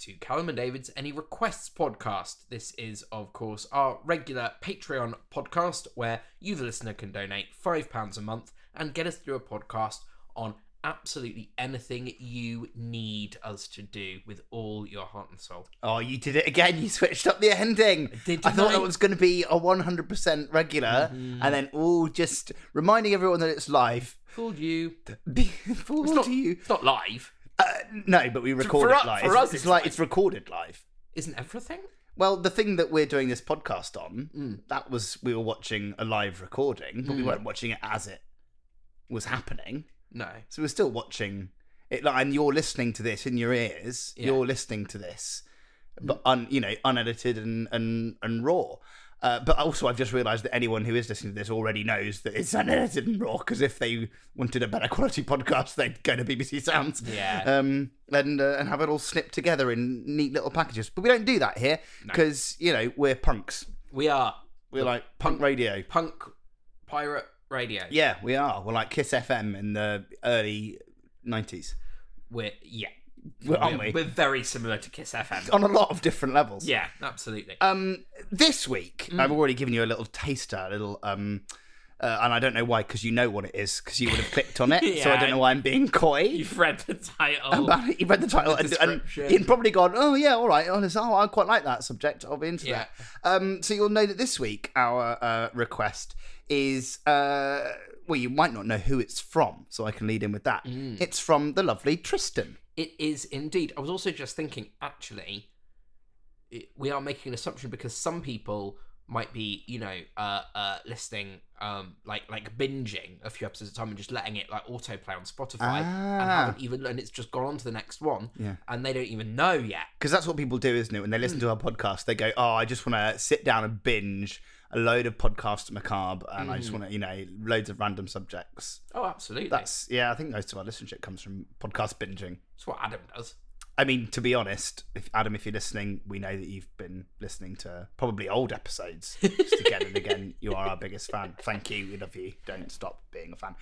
to Callum and David's Any Requests podcast. This is, of course, our regular Patreon podcast where you, the listener, can donate £5 a month and get us through a podcast on absolutely anything you need us to do with all your heart and soul. Oh, you did it again. You switched up the ending. did, I thought it was going to be a 100% regular, Mm-hmm. and then all just reminding everyone that it's live. Fooled you. Fool It's not, you. it's not live, Uh, no, but we record for it live. for it's, us it's it's like live. it's recorded live. isn't everything? Well, the thing that we're doing this podcast on, Mm. that was we were watching a live recording, but we Mm. weren't watching it as it was happening. No. So we're still watching it, like, and you're listening to this in your ears. Yeah. You're listening to this, but un, you know, unedited and and and raw. Uh, but also, I've just realised that anyone who is listening to this already knows that it's unedited and raw. Because if they wanted a better quality podcast, they'd go to BBC Sounds, Yeah. um, and uh, and have it all snipped together in neat little packages. But we don't do that here because you know we're punks. we are We're like punk radio. punk pirate radio. Yeah, we are. We're like Kiss FM in the early nineties. We're, yeah. We're, aren't we? we're very similar to Kiss FM. on a lot of different levels. Yeah, absolutely. Um, this week Mm. I've already given you a little taster, a little um, uh, and I don't know why because you know what it is because you would have clicked on it. So I don't know why I'm being coy. You've read the title. But you read the title The and, and you'd probably gone, oh yeah, all right. Oh, oh, I quite like that subject. I'll be into Yeah. that. Um, so you'll know that this week our uh, request is uh, well, you might not know who it's from, so I can lead in with that. Mm. It's from the lovely Tristan. It is indeed. I was also just thinking, actually, it, we are making an assumption because some people might be, you know, uh, uh, listening, um, like like binging a few episodes at a time and just letting it like autoplay on Spotify and Ah. haven't even, and it's just gone on to the next one, Yeah. and they don't even know yet. because that's what people do, isn't it? When they listen Hmm. to our podcast, they go, "Oh, I just want to sit down and binge a load of podcast macabre, and I Hmm. just want to, you know, loads of random subjects." Oh, absolutely. That's yeah. I think most of our listenership comes from podcast binging. That's what Adam does. I mean, to be honest, if Adam, if you're listening, we know that you've been listening to probably old episodes just again and again. You are our biggest fan. Thank you. We love you. Don't stop being a fan.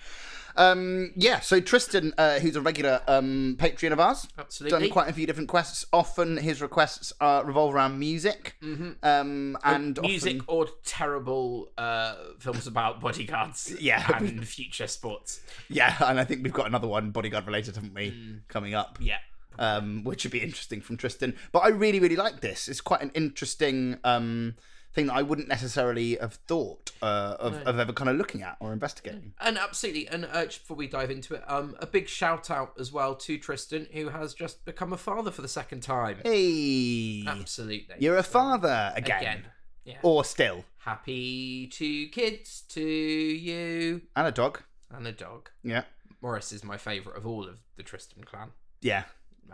Um, yeah. So Tristan, uh, who's a regular um, Patreon of ours, Absolutely. done quite a few different quests. Often his requests uh, revolve around music, Mhm. um, and music often- or terrible uh, films about bodyguards Yeah. and future sports. yeah, and I think we've got another one bodyguard related, haven't we, Mm. coming up? Yeah. Um, which would be interesting from Tristan. But I really, really like this. It's quite an interesting um, thing that I wouldn't necessarily have thought uh, of, No. of ever kind of looking at or investigating. And absolutely, and uh, before we dive into it, um, a big shout out as well to Tristan, who has just become a father for the second time. Hey, Absolutely, you're a father again, again. Yeah. or still, Happy two kids to you and a dog. and a dog. Yeah, Morris is my favourite of all of the Tristan clan. yeah.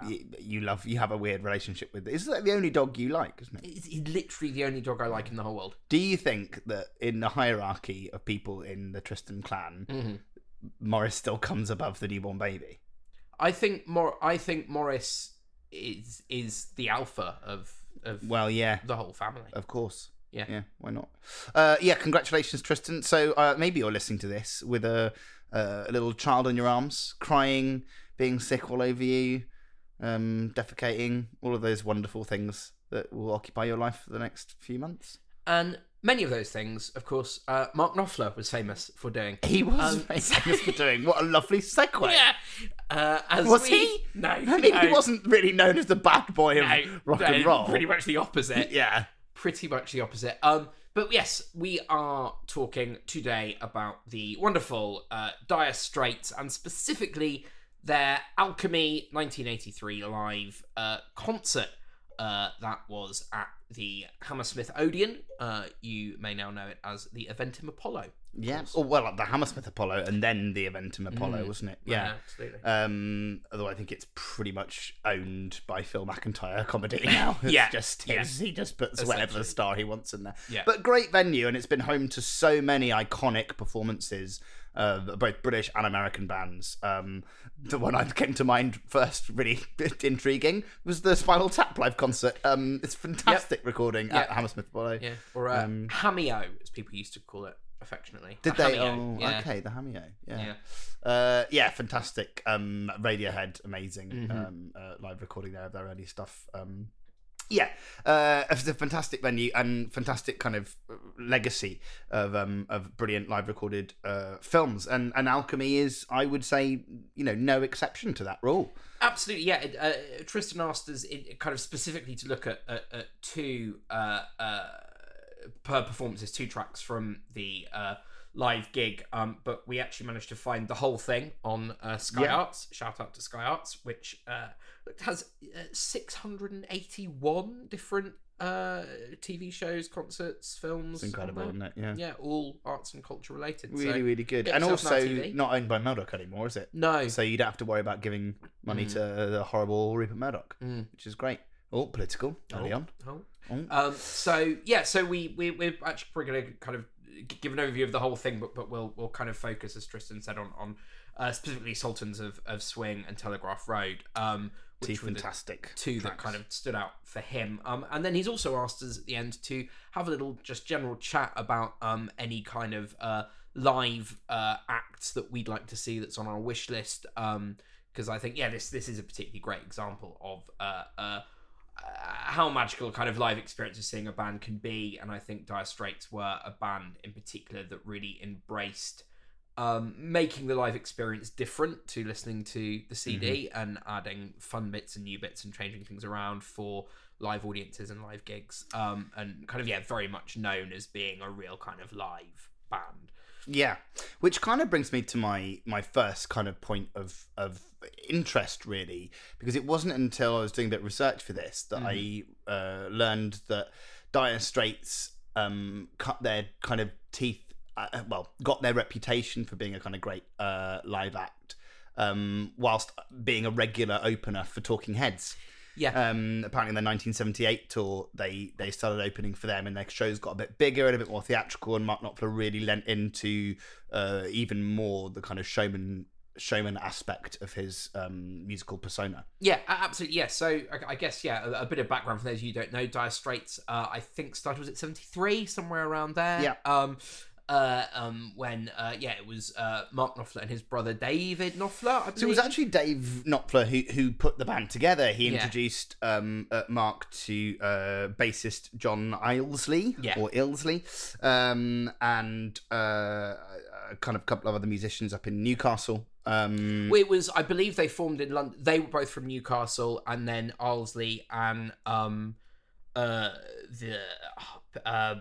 You, you love. You have a weird relationship with. Is that the only dog you like? Isn't it? It's, literally the only dog I like in the whole world. Do you think that in the hierarchy of people in the Tristan clan, hmm Morris still comes above the newborn baby? I think more. I think Morris is is the alpha of of Well, yeah. the whole family. Of course. Yeah. Yeah. Why not? Uh, yeah. Congratulations, Tristan. So uh, maybe you're listening to this with a, uh, a little child in your arms, crying, being sick all over you, um, defecating, all of those wonderful things that will occupy your life for the next few months. And many of those things, of course, uh, Mark Knopfler was famous for doing. He was Um, famous for doing. What a lovely segue. Yeah. Uh, as Was we- he? No. I mean, no, he wasn't really known as the bad boy of no, rock no, and roll. Pretty much the opposite. Yeah. pretty much the opposite. Um, but yes, we are talking today about the wonderful uh, Dire Straits and specifically their Alchemy 1983 live uh, concert uh, that was at the Hammersmith Odeon. Uh, you may now know it as the Eventim Apollo. Yeah. Oh well, the Hammersmith Apollo, and then the Eventim Apollo, Mm. wasn't it? Yeah. absolutely. Um, although I think it's pretty much owned by Phil McIntyre comedy now. It's Yeah, just his. He just puts whatever star he wants in there. Yeah. But great venue, and it's been home to so many iconic performances, uh, both British and American bands. Um, the one that came to mind first, really intriguing, was the Spinal Tap live concert. Um, it's fantastic recording at Hammersmith Apollo. yeah, or uh, um, Hameo, as people used to call it affectionately. Did they? Oh, yeah. okay, the Hameo. Yeah. Yeah. Uh, yeah, fantastic. Um, Radiohead, amazing. Mhm. Um, uh, live recording there of their early stuff. Um, yeah, uh, it's a fantastic venue and fantastic kind of legacy of um, of brilliant live recorded uh, films. And and Alchemy is, I would say, you know, no exception to that rule. Absolutely, yeah. Uh, Tristan asked us in, kind of specifically to look at, at, at two uh, uh, per performances, two tracks from the uh, live gig, um, but we actually managed to find the whole thing on uh, Sky Yeah. Arts. Shout out to Sky Arts, which uh, has uh, 681 different uh, TV shows, concerts, films. It's incredible, isn't it? Yeah. Yeah, all arts and culture related. so- Really, really good. And also not owned by Murdoch anymore, is it? No. So you don't have to worry about giving money Mm. to the horrible Rupert Murdoch, Mm. which is great. Oh, political early Oh, on. oh. Oh. Um, so yeah, so we we we're actually probably going to kind of give an overview of the whole thing, but but we'll we'll kind of focus, as Tristan said, on on uh, specifically Sultans of, of Swing and Telegraph Road, um, Two which were the fantastic two that kind of stood out for him. Um, and then he's also asked us at the end to have a little just general chat about um any kind of uh live uh acts that we'd like to see that's on our wish list. Um, because I think yeah, this this is a particularly great example of uh. Uh, how magical kind of live experiences seeing a band can be, and I think Dire Straits were a band in particular that really embraced um, making the live experience different to listening to the CD and adding fun bits and new bits and changing things around for live audiences and live gigs. Um, and kind of yeah, very much known as being a real kind of live band. Yeah, which kind of brings me to my my first kind of point of of interest really, because it wasn't until I was doing a bit of research for this that I uh, learned that Dire Straits um, cut their kind of teeth, uh, well, got their reputation for being a kind of great uh, live act, um, whilst being a regular opener for Talking Heads. Yeah. Um, apparently, in the 1978 tour, they they started opening for them, and their shows got a bit bigger and a bit more theatrical. And Mark Knopfler really lent into uh, even more the kind of showman showman aspect of his um, musical persona. Yeah, absolutely. Yeah. So I, I guess yeah, a, a bit of background for those of you who don't know. Dire Straits, uh, I think started was it seventy three somewhere around there. Yeah. Um, uh, um, when uh, yeah, it was uh, Mark Knopfler and his brother David Knopfler. So it was actually Dave Knopfler who who put the band together. He Yeah. introduced um, uh, Mark to uh, bassist John Ilesley Yeah. or Illsley, um, and uh, a kind of a couple of other musicians up in Newcastle. Um, It was, I believe, they formed in London. They were both from Newcastle, and then Arlsley and um, uh, the uh,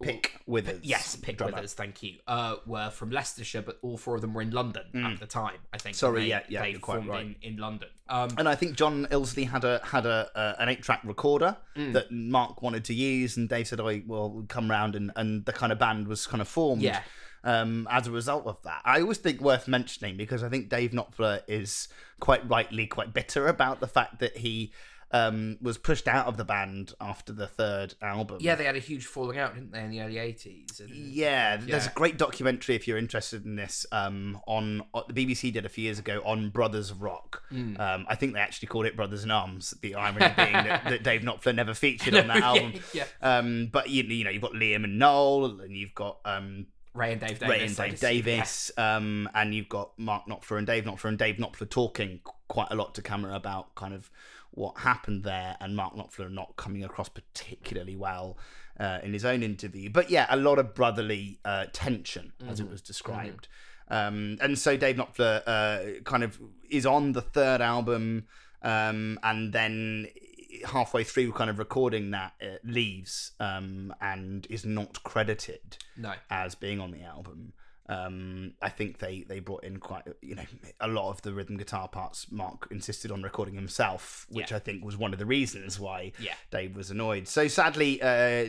Pick Withers. yes, Pick drummer. Withers, thank you, uh, were from Leicestershire, but all four of them were in London at the time. I think. Mm. Sorry, they, yeah, yeah, they formed right. in, in London. Um, And I think John Illsley had a had a uh, an eight track recorder Mm. that Mark wanted to use, and Dave said, "I will come round," and and the kind of band was kind of formed. Yeah. Um, as a result of that, I always think worth mentioning because I think Dave Knopfler is quite rightly quite bitter about the fact that he um, was pushed out of the band after the third album. yeah, they had a huge falling out, didn't they, in the early eighties? Yeah, there's a great documentary if you're interested in this. Um, on, on the BBC did a few years ago on Brothers of Rock. Hmm. Um, I think they actually called it Brothers in Arms. The irony being that, that Dave Knopfler never featured on that album. yeah, Um, but you, you know, you've got Liam and Noel, and you've got um, Ray and Dave Davies. Ray and Dave just- yeah. Davies, um, and you've got Mark Knopfler and Dave Knopfler, and Dave Knopfler talking quite a lot to camera about kind of what happened there, and Mark Knopfler not coming across particularly well uh, in his own interview. But yeah, a lot of brotherly uh, tension, as it was described. Um, and so Dave Knopfler uh, kind of is on the third album, um, and then halfway through kind of recording that uh, leaves um, and is not credited No. as being on the album. Um, I think they they brought in quite you know a lot of the rhythm guitar parts. Mark insisted on recording himself, which Yeah. I think was one of the reasons why Yeah. Dave was annoyed. So sadly, uh,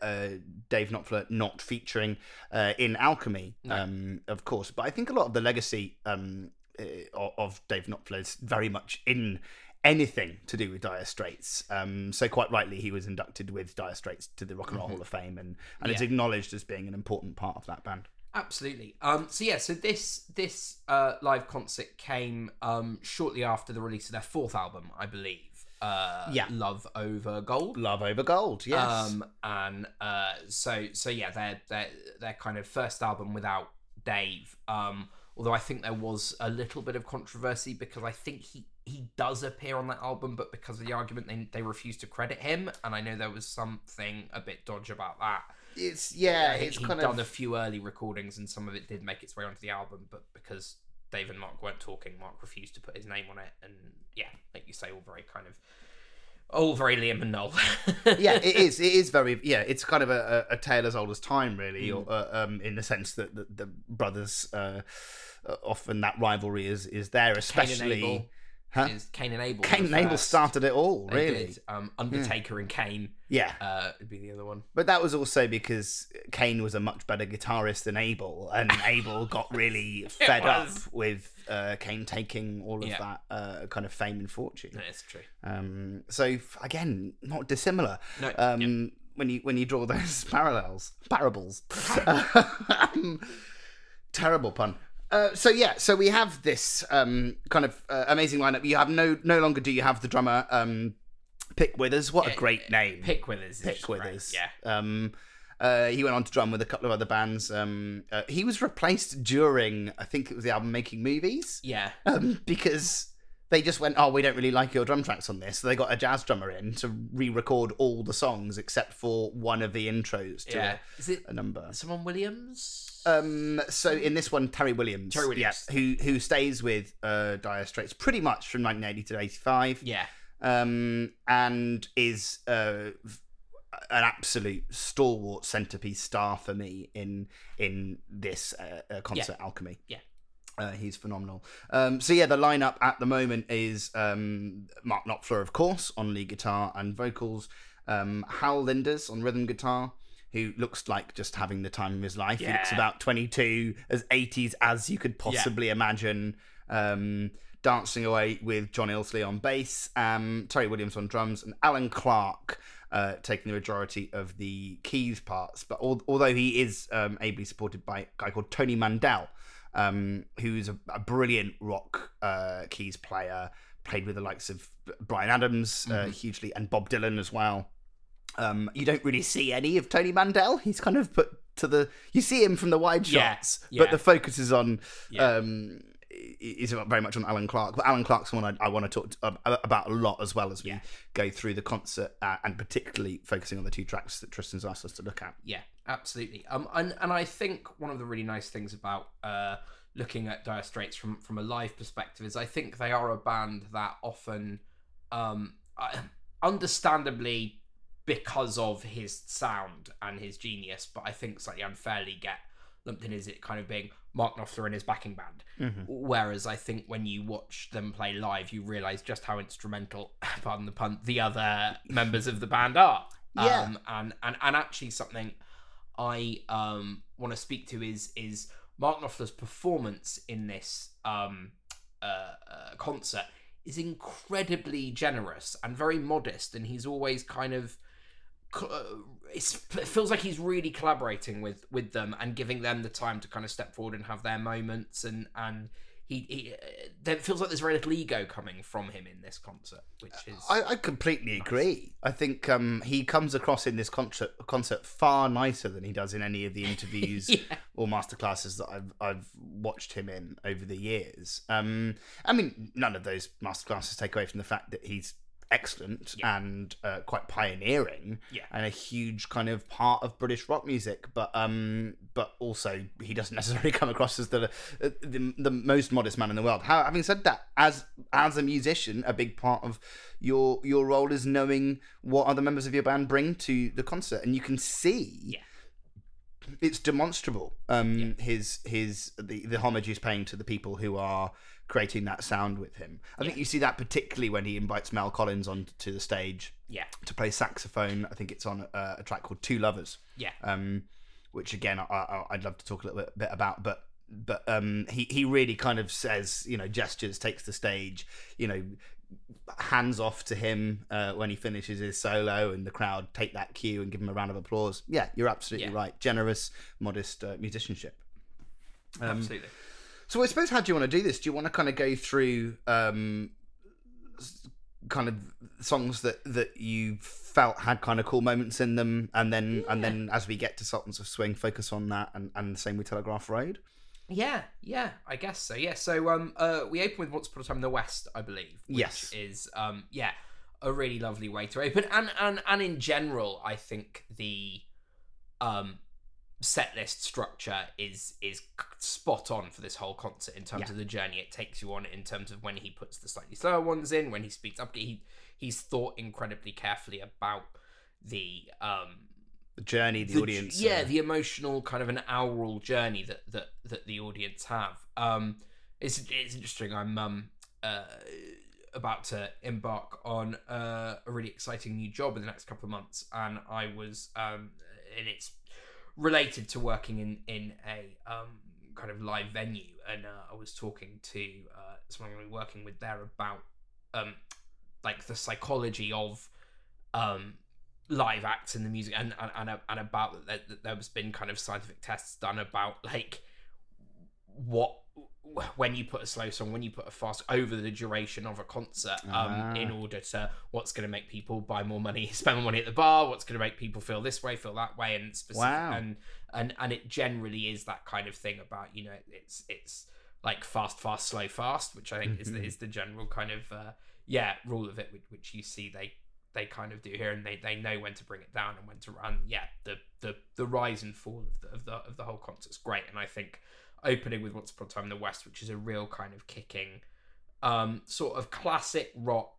uh, Dave Knopfler not featuring uh, in Alchemy, um, of course. But I think a lot of the legacy um, uh, of- Dave Knopfler is very much in anything to do with Dire Straits. Um, so quite rightly, he was inducted with Dire Straits to the Rock and Roll Hall of Fame, and and it's Yeah. acknowledged as being an important part of that band. Absolutely. Um, so yeah, so this this uh, live concert came um, shortly after the release of their fourth album, I believe. uh, Yeah. Love Over Gold. Love over gold. Yes. Um, and uh, so so yeah, their their their kind of first album without Dave. Um, although I think there was a little bit of controversy because I think he he does appear on that album, but because of the argument, they they refuse to credit him, and I know there was something a bit dodge about that. It's yeah. It's he'd kind done of done a few early recordings, and some of it did make its way onto the album, but because Dave and Mark weren't talking, Mark refused to put his name on it, and yeah, like you say, all very kind of all very Liam and Noel. yeah, it is. It is very. Yeah, it's kind of a, a, a tale as old as time, really, Mm. or, uh, um, in the sense that the, the brothers uh, uh, often that rivalry is is there, especially. Huh? is Cain and Abel. Cain and Abel first. started it all, They really. did. Um, Undertaker and Kane Yeah, uh, would be the other one. but that was also because Cain was a much better guitarist than Abel, and Abel got really fed up was. with uh, Cain taking all of Yeah. that uh, kind of fame and fortune. That's true. Um, so f- again, not dissimilar. No, Um, when you when you draw those parallels, parables. um, terrible pun. Uh, so yeah, so we have this um, kind of uh, amazing lineup. You have no no longer do you have the drummer um, Pick Withers. What Yeah, a great name, Pick Withers. Pick great. Withers. Yeah. Um, uh, he went on to drum with a couple of other bands. Um, uh, he was replaced during, I think it was the album Making Movies Yeah. um, because they just went, oh, we don't really like your drum tracks on this. So they got a jazz drummer in to re-record all the songs except for one of the intros to Yeah. Is it a, a number. someone Williams? Um, so in this one, Terry Williams, Terry Williams. yeah, who who stays with uh, Dire Straits pretty much from 1980 to 85, yeah. um, and is uh, an absolute stalwart centerpiece star for me in in this uh, uh, concert alchemy. Yeah. Uh, he's phenomenal. Um, so yeah, the lineup at the moment is um, Mark Knopfler, of course, on lead guitar and vocals. Um, Hal Lindes on rhythm guitar, who looks like just having the time of his life. He looks about 22, as 80s as you could possibly imagine. Um, dancing away with John Illsley on bass, um, Terry Williams on drums, and Alan Clark uh, taking the majority of the keys parts. But al- although he is um, ably supported by a guy called Tony Mandel, um, who's a, a brilliant rock uh, keys player, played with the likes of Bryan Adams uh, hugely and Bob Dylan as well. Um, you don't really see any of Tony Mandel. He's kind of put to the. You see him from the wide shots, yeah. but the focus is on. Yeah. Um, is very much on Alan Clark, but Alan Clark's one I, I want to talk to, about a lot as well as we Yeah. go through the concert, uh, and particularly focusing on the two tracks that Tristan's asked us to look at. Yeah, absolutely. Um, and and I think one of the really nice things about uh looking at Dire Straits from from a live perspective is I think they are a band that often, um, understandably because of his sound and his genius, but I think slightly unfairly get lumped in as it kind of being Mark Knopfler and his backing band. Mm-hmm. Whereas I think when you watch them play live, you realise just how instrumental, pardon the pun, the other members of the band are. Yeah. Um, and, and and actually something I um want to speak to is is Mark Knopfler's performance in this um uh, uh concert is incredibly generous and very modest, and he's always kind of uh, it feels like he's really collaborating with with them and giving them the time to kind of step forward and have their moments and and he, he uh, there feels like there's very little ego coming from him in this concert which is I, I completely agree. I think um, he comes across in this concert concert far nicer than he does in any of the interviews yeah or masterclasses that I've I've watched him in over the years. Um, I mean, none of those masterclasses take away from the fact that he's excellent Yeah. and uh, quite pioneering Yeah. and a huge kind of part of British rock music. But um, but also he doesn't necessarily come across as the the, the most modest man in the world. How, having said that, as as a musician, a big part of your your role is knowing what other members of your band bring to the concert, and you can see Yeah. it's demonstrable. Um, his his the the homage he's paying to the people who are creating that sound with him. I think you see that particularly when he invites Mel Collins onto the stage yeah to play saxophone. I think it's on a, a track called Two Lovers, yeah um, which again I, I, I'd love to talk a little bit, bit about, but. But um, he he really kind of says, you know, gestures, takes the stage, you know, hands off to him uh, when he finishes his solo, and the crowd take that cue and give him a round of applause. Yeah, you're absolutely Yeah. right. Generous, modest uh, musicianship. Um, absolutely so I suppose how do you want to do this? Do you want to kind of go through um, kind of songs that that you felt had kind of cool moments in them, and then and then as we get to Sultans of Swing, focus on that, and and the same with Telegraph Road. Yeah, yeah, I guess so. Yeah, so um, uh, we open with "Once Upon a Time in the West," I believe. Which Yes. is um, yeah, a really lovely way to open, and and and in general, I think the um set list structure is is spot on for this whole concert in terms Yeah. of the journey it takes you on in terms of when he puts the slightly slower ones in when he speeds up he he's thought incredibly carefully about the um The journey, the, the- audience. yeah uh, the emotional kind of an aural journey that that that the audience have um it's it's interesting i'm um uh about to embark on uh, a really exciting new job in the next couple of months and i was um and it's related to working in in a um kind of live venue. And uh, i was talking to uh someone i'm working with there about um like the psychology of um live acts in the music and and, and, and about that that there's been kind of scientific tests done about like what when you put a slow song when you put a fast over the duration of a concert um Ah. in order to what's going to make people buy more money spend more money at the bar what's going to make people feel this way feel that way and specific Wow. and and and it generally is that kind of thing about you know it's it's like fast fast slow fast which i think is the, Mhm. is the general kind of uh yeah rule of it which, which you see they they kind of do here and they, they know when to bring it down and when to run yeah the the the rise and fall of the of the, of the whole concert's great and i think opening with once upon a time in the west which is a real kind of kicking um sort of classic rock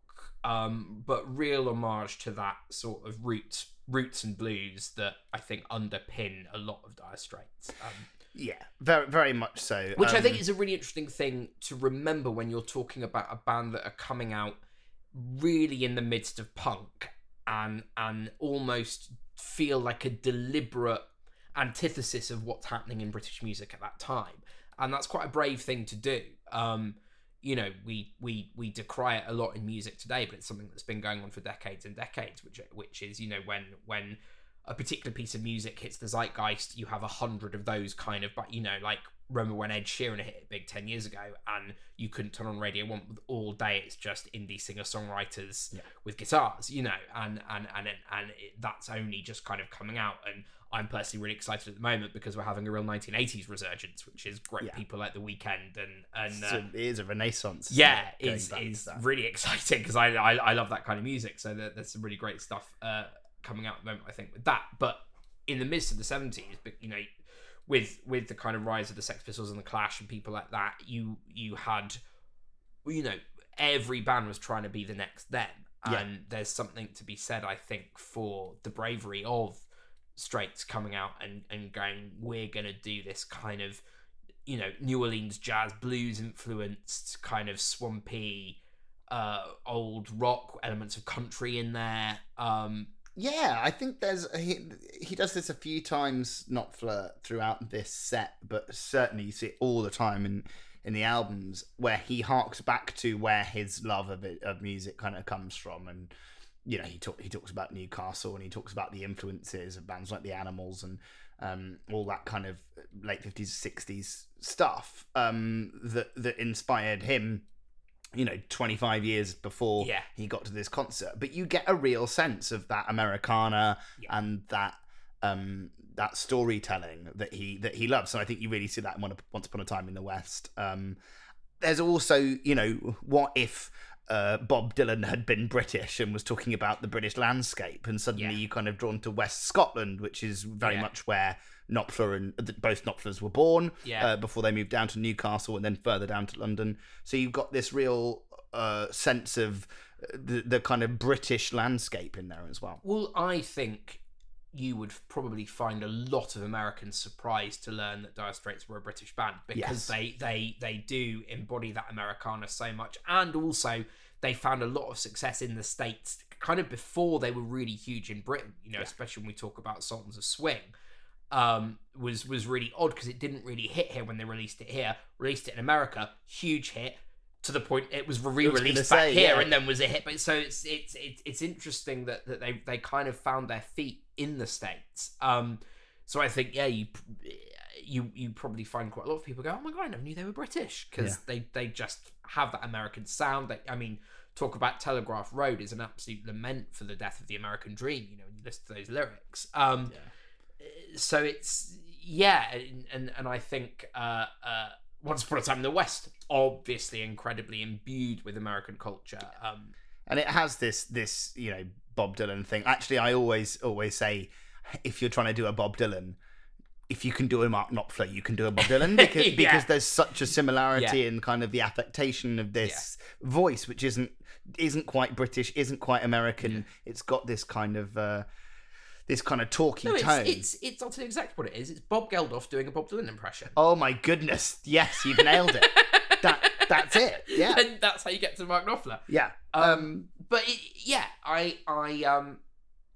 um but real homage to that sort of roots roots and blues that i think underpin a lot of dire straits um, yeah, very very much so. which I think Um, is a really interesting thing to remember when you're talking about a band that are coming out really in the midst of punk and and almost feel like a deliberate antithesis of what's happening in British music at that time. And that's quite a brave thing to do. Um, you know, we we we decry it a lot in music today, but it's something that's been going on for decades and decades, which which is, you know, when when a particular piece of music hits the zeitgeist, you have a hundred of those kind of, but you know, like remember when Ed Sheeran hit it big ten years ago, and you couldn't turn on Radio One all day. It's just indie singer songwriters Yeah. with guitars, you know, and and and it, and it, that's only just kind of coming out. And I'm personally really excited at the moment because we're having a real 1980s resurgence, which is great. Yeah. People like The Weeknd and and it's uh, a- it is a renaissance. yeah, It's, going is back to is that. really exciting because I, I I love that kind of music. So there, there's some really great stuff uh, coming out at the moment. I think with that, but in the midst of the 70s, but you know, with with the kind of rise of the Sex Pistols and the Clash and people like that, you you had, you know, every band was trying to be the next them, Yeah. and there's something to be said, I think, for the bravery of Straits coming out and and going, we're gonna do this kind of you know New Orleans jazz blues influenced kind of swampy uh old rock elements of country in there um Yeah, I think there's he, he does this a few times, not flirt throughout this set, but certainly you see it all the time in in the albums where he harks back to where his love of it, of music kind of comes from, and you know he talk, he talks about Newcastle and he talks about the influences of bands like the Animals and um, all that kind of late fifties sixties stuff um, that that inspired him. You know, twenty five years before Yeah. he got to this concert, but you get a real sense of that Americana Yeah. and that um that storytelling that he that he loves. So I think you really see that in Once Upon a Time in the West. Um, there's also, you know, what if uh, Bob Dylan had been British and was talking about the British landscape, and suddenly Yeah. you kind of drawn to West Scotland, which is very much where Knopfler and uh, both Knopflers were born Yeah. uh, before they moved down to Newcastle and then further down to London. So you've got this real uh, sense of uh, the, the kind of British landscape in there as well. well i think you would probably find a lot of americans surprised to learn that dire straits were a british band because Yes. they they they do embody that americana so much and also they found a lot of success in the states kind of before they were really huge in britain you know Yeah. especially when we talk about sultans of swing um was was really odd because it didn't really hit here when they released it here released it in america huge hit to the point it was re-released back say, here yeah. and then was a hit but so it's it's it's, it's interesting that, that they they kind of found their feet in the states um so i think yeah you you you probably find quite a lot of people go oh my god i never knew they were british because Yeah. they they just have that american sound they, i mean talk about Telegraph Road is an absolute lament for the death of the American dream. You know, when you listen to those lyrics. Um, so it's yeah, and and, and I think uh, uh, Once Upon a Time in the West, obviously incredibly imbued with American culture. Um, and it has this this you know Bob Dylan thing. Actually, I always always say if you're trying to do a Bob Dylan, if you can do a Mark Knopfler, you can do a Bob Dylan because Yeah. because there's such a similarity Yeah. in kind of the affectation of this voice, which isn't isn't quite British, isn't quite American. It's got this kind of uh, this kind of talky no, it's, tone. it's it's I'll tell you exactly what it is. It's Bob Geldof doing a Bob Dylan impression. Oh my goodness! Yes, you've nailed it. that that's it. Yeah, and that's how you get to Mark Knopfler. yeah. Um, but it, yeah, I, I, um,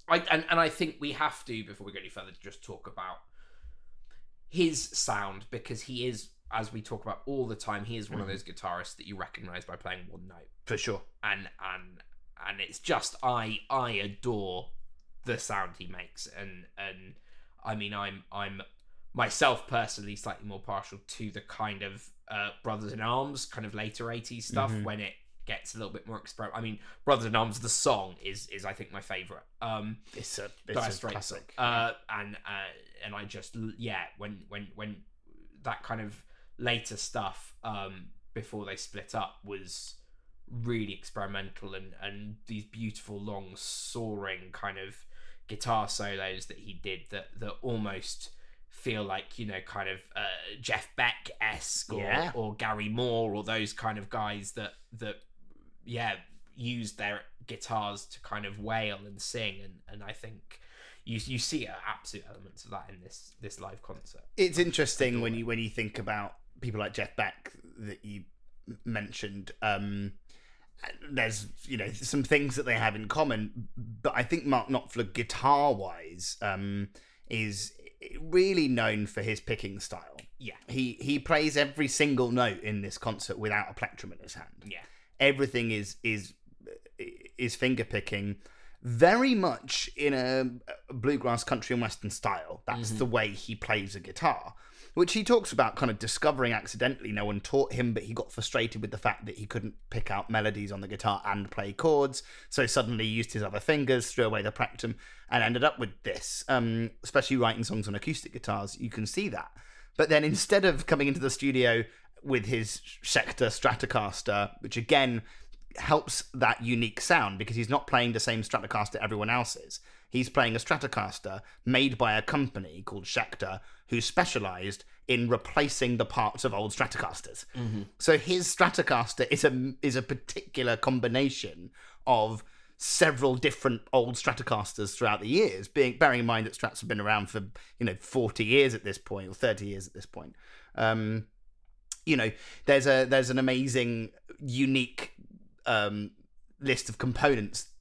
I, and, and I think we have to before we go any further to just talk about his sound because he is, as we talk about all the time, he is one of those guitarists that you recognize by playing one note, for sure. and and and it's just I I adore the sound he makes, and and I mean I'm I'm myself personally slightly more partial to the kind of uh, Brothers in Arms kind of later 80s stuff Mhm. when it gets a little bit more experiment. I mean, Brothers in Arms, the song is is I think my favorite. Um, It's a it's a classic. Uh, and uh, and I just yeah when when when that kind of later stuff um before they split up was really experimental and and these beautiful long soaring kind of guitar solos that he did that that almost feel like you know kind of uh, Jeff Beck esque or, Yeah. or Gary Moore or those kind of guys that that yeah used their guitars to kind of wail and sing and and I think you you see absolute elements of that in this this live concert. it's interesting when you when you think about people like Jeff Beck that you mentioned. Um, there's you know some things that they have in common, but I think Mark Knopfler guitar wise um, is really known for his picking style. Yeah. He he plays every single note in this concert without a plectrum in his hand. Yeah. Everything is is is finger picking very much in a bluegrass country and western style that's Mhm. the way he plays a guitar which he talks about kind of discovering accidentally. No one taught him but he got frustrated with the fact that he couldn't pick out melodies on the guitar and play chords. So suddenly used his other fingers threw away the plectrum and ended up with this. Um, especially writing songs on acoustic guitars you can see that. But then instead of coming into the studio with his Schecter Stratocaster, which again helps that unique sound because he's not playing the same Stratocaster everyone else is. He's playing a Stratocaster made by a company called Schecter who specialized in replacing the parts of old Stratocasters. So his Stratocaster is a is a particular combination of several different old Stratocasters throughout the years. Being bearing in mind that Strats have been around for you know forty years at this point or thirty years at this point. Um, you know, there's a there's an amazing, unique um, list of components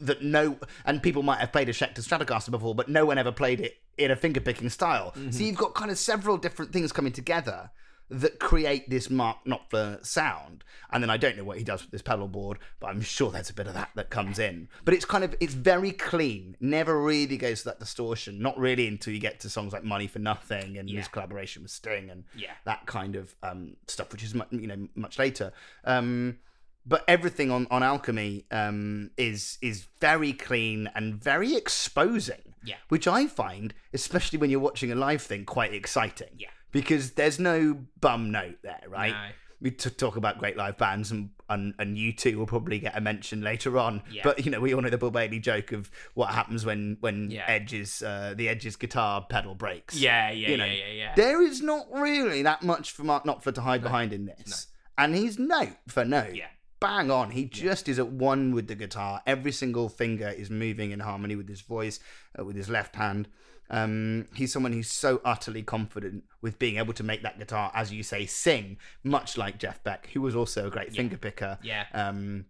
that no and people might have played a Schecter Stratocaster before, but no one ever played it in a finger picking style. So you've got kind of several different things coming together that create this Mark Knopfler sound. And then I don't know what he does with this pedal board, but I'm sure there's a bit of that that comes in. But it's kind of it's very clean. Never really goes to that distortion. Not really until you get to songs like Money for Nothing and Yeah. his collaboration with Sting and Yeah. that kind of um, stuff, which is you know much later. Um, but everything on on Alchemy um, is is very clean and very exposing. Yeah. which I find, especially when you're watching a live thing, quite exciting. Yeah. because there's no bum note there, right? No. We t- talk about great live bands, and and and U2 will probably get a mention later on. Yeah. But you know, we all know the Bill Bailey joke of what happens when when Yeah. Edge's uh, the Edge's guitar pedal breaks. Yeah, yeah, You know, yeah, yeah, yeah. There is not really that much for Mark Knopfler to hide behind in this. And he's note for note. Yeah. Bang on. He just is at one with the guitar. Every single finger is moving in harmony with his voice, uh, with his left hand. Um, he's someone who's so utterly confident with being able to make that guitar, as you say, sing, much like Jeff Beck, who was also a great Yeah. finger picker Yeah. um,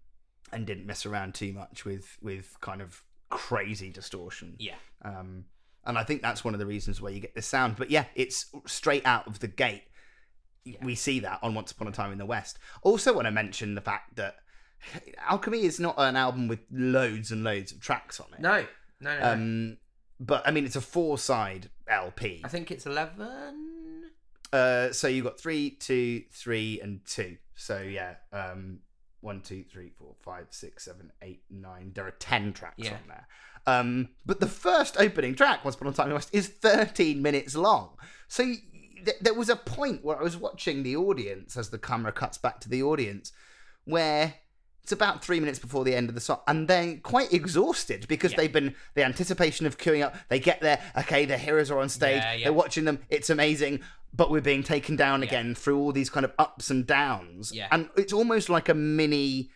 and didn't mess around too much with, with kind of crazy distortion. Yeah. Um, and I think that's one of the reasons why you get this sound. But yeah, it's straight out of the gate. Yeah. We see that on Once Upon a Time in the West. Also, want to mention the fact that Alchemy is not an album with loads and loads of tracks on it. No, no, no. no. Um, but I mean, it's a four-side LP. I think it's eleven. Uh, so you got three, two, three, and two. So yeah, um, one, two, three, four, five, six, seven, eight, nine. There are ten tracks Yeah. on there. Um, but the first opening track, Once Upon a Time in the West, is 13 minutes long. So th- there was a point where I was watching the audience as the camera cuts back to the audience, where it's about three minutes before the end of the song, and they're quite exhausted because Yeah. they've been the anticipation of queuing up. They get there, okay, the heroes are on stage, Yeah, yeah. they're watching them, it's amazing, but we're being taken down again through all these kind of ups and downs, Yeah. and it's almost like a mini.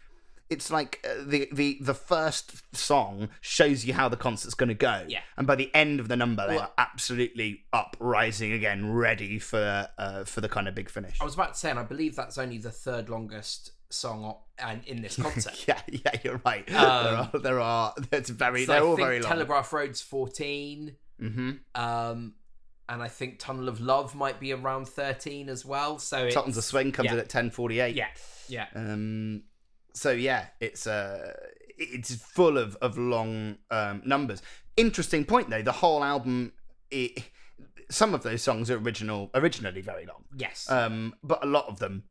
It's like uh, the the the first song shows you how the concert's going to go, Yeah. and by the end of the number, they Well- are absolutely up, rising again, ready for uh, for the kind of big finish. I was about to say, and I believe that's only the third longest song and in this concert. yeah, yeah, you're right. Um, there are, there are. It's very. So they're I all very long. Telegraph Road's fourteen, mm-hmm. um, and I think Tunnel of Love might be around thirteen as well. So it's, Sultans of Swing comes yeah. in at ten forty eight. Yeah, yeah, Um. So yeah, it's uh, it's full of of long um numbers. Interesting point though. The whole album, it, some of those songs are original, originally very long. yes, um, but a lot of them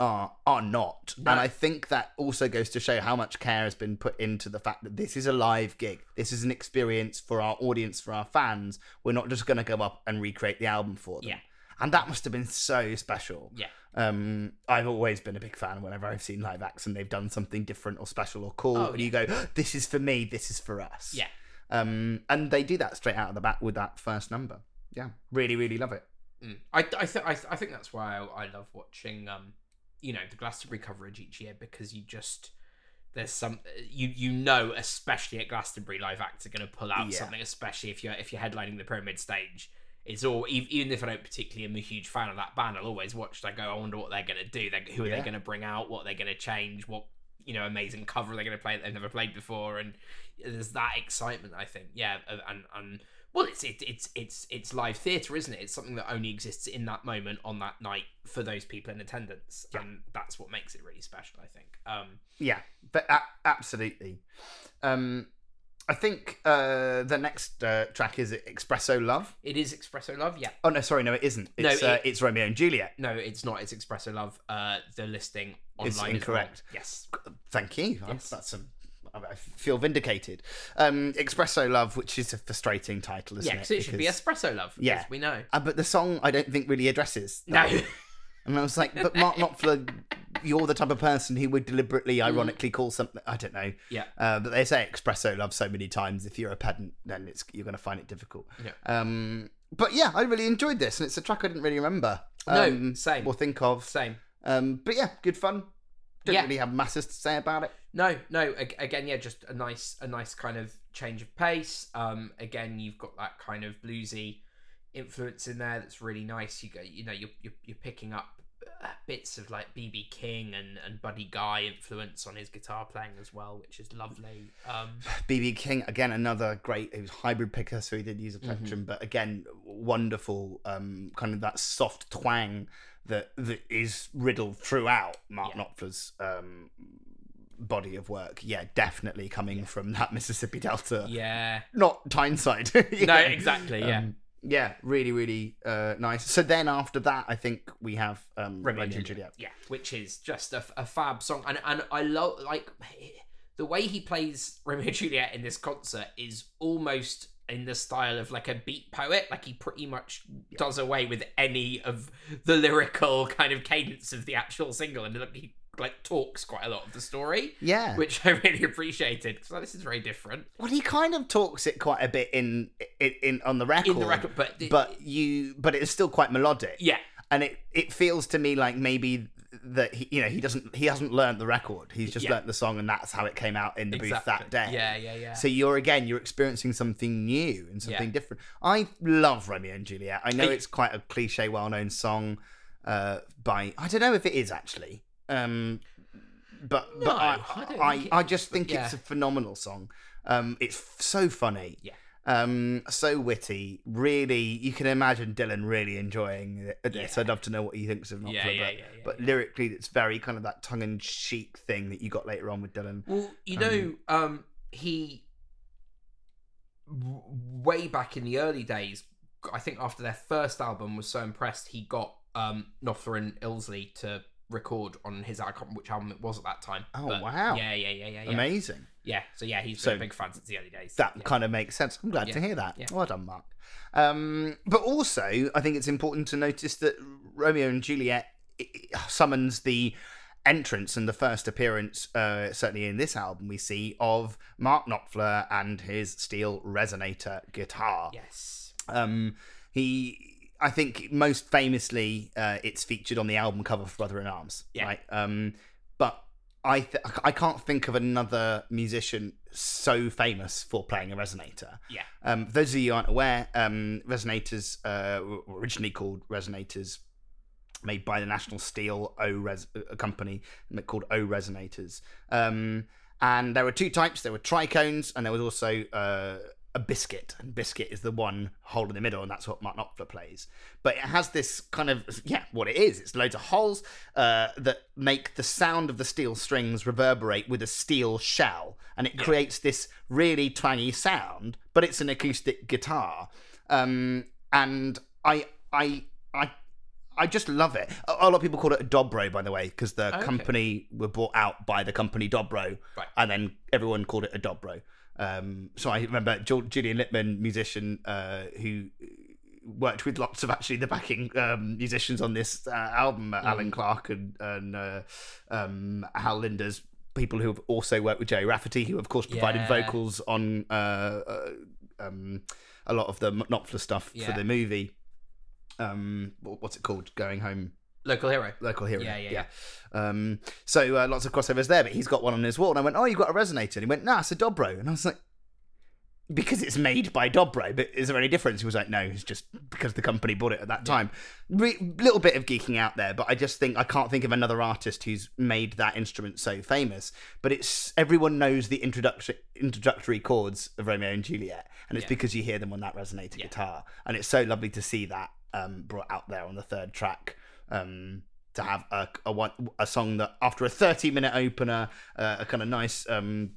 are are not. No. And I think that also goes to show how much care has been put into the fact that this is a live gig. This is an experience for our audience, for our fans. We're not just going to go up and recreate the album for them. Yeah. And that must have been so special. yeah, Um, I've always been a big fan whenever I've seen live acts and they've done something different or special or cool. Oh, and you go, this is for me, this is for us. yeah. Um, and they do that straight out of the bat with that first number. Yeah. Really, really love it. Mm. I I, th- I, th- I think that's why I, I love watching um you know the Glastonbury coverage each year because you just there's some you you know especially at Glastonbury live acts are going to pull out Yeah. something especially if you're if you're headlining the pyramid stage it's all ev- even if I don't particularly am a huge fan of that band I'll always watch I go I wonder what they're going to do they who are they going to bring out what they're going to change what you know amazing cover they're going to play that they've never played before and there's that excitement I think yeah and and well, it's it, it's it's it's live theatre, isn't it? It's something that only exists in that moment on that night for those people in attendance, Yeah. and that's what makes it really special. I think. Um, Yeah, but absolutely. Um, I think uh, the next uh, track is Expresso Love. it is Expresso Love. Yeah. Oh no, sorry, no, it isn't. No, It's uh, it's Romeo and Juliet. No, it's not. It's Expresso Love. Uh, the listing online It's is incorrect. Yes. Thank you. Yes. That's a. I feel vindicated. Um, Expresso Love, which is a frustrating title, isn't Yeah, it? because it should be Espresso Love. Yeah. we know. Uh, but the song I don't think really addresses. No. And I was like, but Mark Knopfler, you're the type of person who would deliberately, ironically call something. I don't know. Yeah. Uh, but they say espresso love so many times. If you're a pedant, then it's you're going to find it difficult. Yeah. Um, but yeah, I really enjoyed this, and it's a track I didn't really remember. No, Um, same. Or think of. Same. Um, but yeah, good fun. Don't Yeah. really have masses to say about it. No, no. Again, yeah, just a nice, a nice kind of change of pace. Um, again, you've got that kind of bluesy influence in there that's really nice. You go, you know, you're you're, you're picking up uh, bits of like BB King and and Buddy Guy influence on his guitar playing as well, which is lovely. Um, BB King again, another great. He was hybrid picker, so he did use a Mm-hmm. plectrum, but again, wonderful. Um, kind of that soft twang that that is riddled throughout Mark Yeah. Knopfler's um body of work. Yeah, definitely coming from that Mississippi Delta. yeah. Not Tyneside. No, exactly. Yeah. Um, yeah, really, really uh, nice. So then after that, I think we have um, Romeo and Juliet. Yeah, which is just a, a fab song, and and I love like the way he plays Romeo and Juliet in this concert is almost in the style of like a beat poet. Like he pretty much does away with any of the lyrical kind of cadence of the actual single, and he like talks quite a lot of the story, Yeah. which I really appreciated because this is very different Well, he kind of talks it quite a bit in in, in on the record. in the record, but but you but it's still quite melodic. yeah, and it it feels to me like maybe that he you know he doesn't he hasn't learned the record he's just Yeah. learnt the song and that's how it came out in the booth that day Yeah, yeah, yeah. so you're again you're experiencing something new and something Yeah. different i love romeo and juliet i know it's quite a cliche well-known song uh by i don't know if it is actually um but but i I I, I just think yeah. it's a phenomenal song um it's f- so funny Yeah. um so witty really you can imagine dylan really enjoying it- this Yeah. i'd love to know what he thinks of Knopfler, Yeah, yeah, but, yeah, but lyrically it's very kind of that tongue-in-cheek thing that you got later on with dylan Well, you know, um, he w- way back in the early days, I think after their first album was so impressed, he got um Knopfler and Illsley to record on his I can't which album it was at that time. Oh, but wow. Yeah, yeah, yeah, yeah, yeah. Amazing. Yeah, so yeah, he's So been a big fan since the early days. That yeah. kind of makes sense. I'm glad to hear that. yeah. Well done, Mark. Um, but also, I think it's important to notice that Romeo and Juliet summons the entrance and the first appearance, uh, certainly in this album, we see of Mark Knopfler and his steel resonator guitar. Yes. Um, he, I think, most famously, uh, it's featured on the album cover for Brother in Arms. Yeah. Right. Um, but I, th- I can't think of another musician so famous for playing a resonator. Yeah. Um, for those of you who aren't aware, um, resonators uh, were originally called resonators, made by the National Steel O Res- a company called O Resonators. Um, and there were two types. There were tricones, and there was also uh, a biscuit. And biscuit is the one hole in the middle, and that's what Mark Knopfler plays. But it has this kind of yeah, what it is. It's loads of holes uh, that make the sound of the steel strings reverberate with a steel shell, and it creates this really twangy sound. But it's an acoustic guitar, um, and I I I I just love it. A, a lot of people call it a dobro, by the way, because the Okay. company were bought out by the company Dobro, Right. and then everyone called it a dobro. Um, so I remember Julian Littman, musician uh, who worked with lots of actually the backing um, musicians on this uh, album, uh, Alan Clark and, and uh, um, Hal Lindes people who have also worked with Gerry Rafferty, who of course provided Yeah. vocals on uh, uh, um, a lot of the Knopfler stuff for the movie. Um, what's it called? Going home Local hero. local hero. Yeah, yeah, Um, so uh, lots of crossovers there, but he's got one on his wall, and I went, "Oh, you've got a resonator?" And he went, "Nah, it's a Dobro," and I was like. Because it's made by Dobro, but is there any difference? He was like, no, it's just because the company bought it at that time. Re- little bit of geeking out there, but I just think I can't think of another artist who's made that instrument so famous. But it's everyone knows the introduction introductory chords of Romeo and Juliet, and it's Yeah. because you hear them on that resonator guitar, and it's so lovely to see that um, brought out there on the third track. Um, to have a a, one, a song that after a 30 minute opener, uh, a kind of nice, um,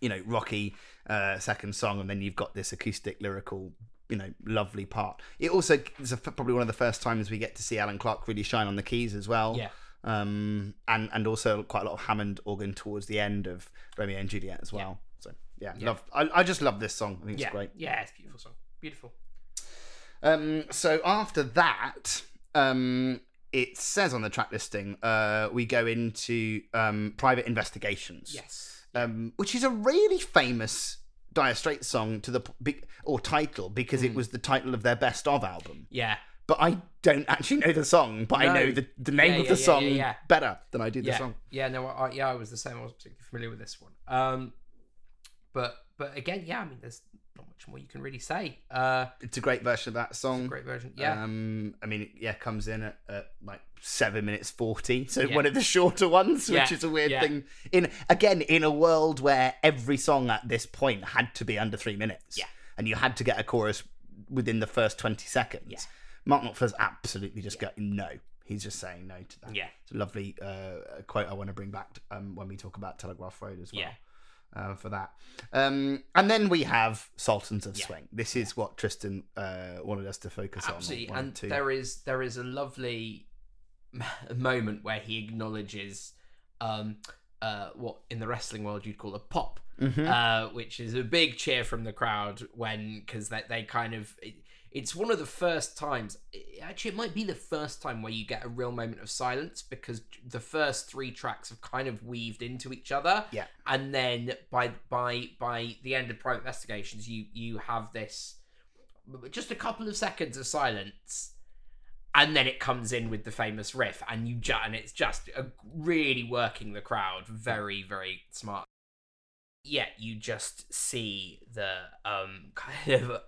you know, rocky uh, second song, and then you've got this acoustic, lyrical, you know, lovely part. It also is a, probably one of the first times we get to see Alan Clark really shine on the keys as well. Yeah. Um, and and also quite a lot of Hammond organ towards the end of Romeo and Juliet as well. So yeah, Yeah. love. I, I just love this song. I think it's Yeah. great. Yeah, it's a beautiful song. Beautiful. Um, so after that, um, it says on the track listing, uh, we go into um, private investigations. Yes. Um, which is a really famous Dire Straits song to the or title because Mm. it was the title of their best of album. Yeah. But I don't actually know the song, but I know the, the name Yeah, of yeah, the song yeah, better than I do the song. Yeah, no, I, yeah, I was the same. I wasn't particularly familiar with this one. Um, but but again, yeah, I mean, there's not much more you can really say. Uh, It's a great version of that song. great version. Yeah, Um, I mean, yeah, comes in at, at like seven minutes forty, so Yeah. one of the shorter ones, which is a weird yeah. thing. In again, in a world where every song at this point had to be under three minutes, Yeah. and you had to get a chorus within the first twenty seconds. Yeah. Mark Knopfler's absolutely just going no. He's just saying no to that. yeah, It's a lovely uh, quote I want to bring back um, when we talk about Telegraph Road as well. yeah, Uh, for that, um, and then we have Sultans of Yeah. Swing. This is what Tristan uh, wanted us to focus absolutely. on. one And there is there is a lovely moment where he acknowledges um, uh, what in the wrestling world you'd call a pop. Mhm. uh, which is a big cheer from the crowd when because they, they kind of it, it's one of the first times actually it might be the first time where you get a real moment of silence because the first three tracks have kind of weaved into each other. Yeah. and then by by by the end of private investigations you you have this just a couple of seconds of silence and then it comes in with the famous riff and you ju- and it's just a, really working the crowd. Very very smart. Yeah, you just see the um kind of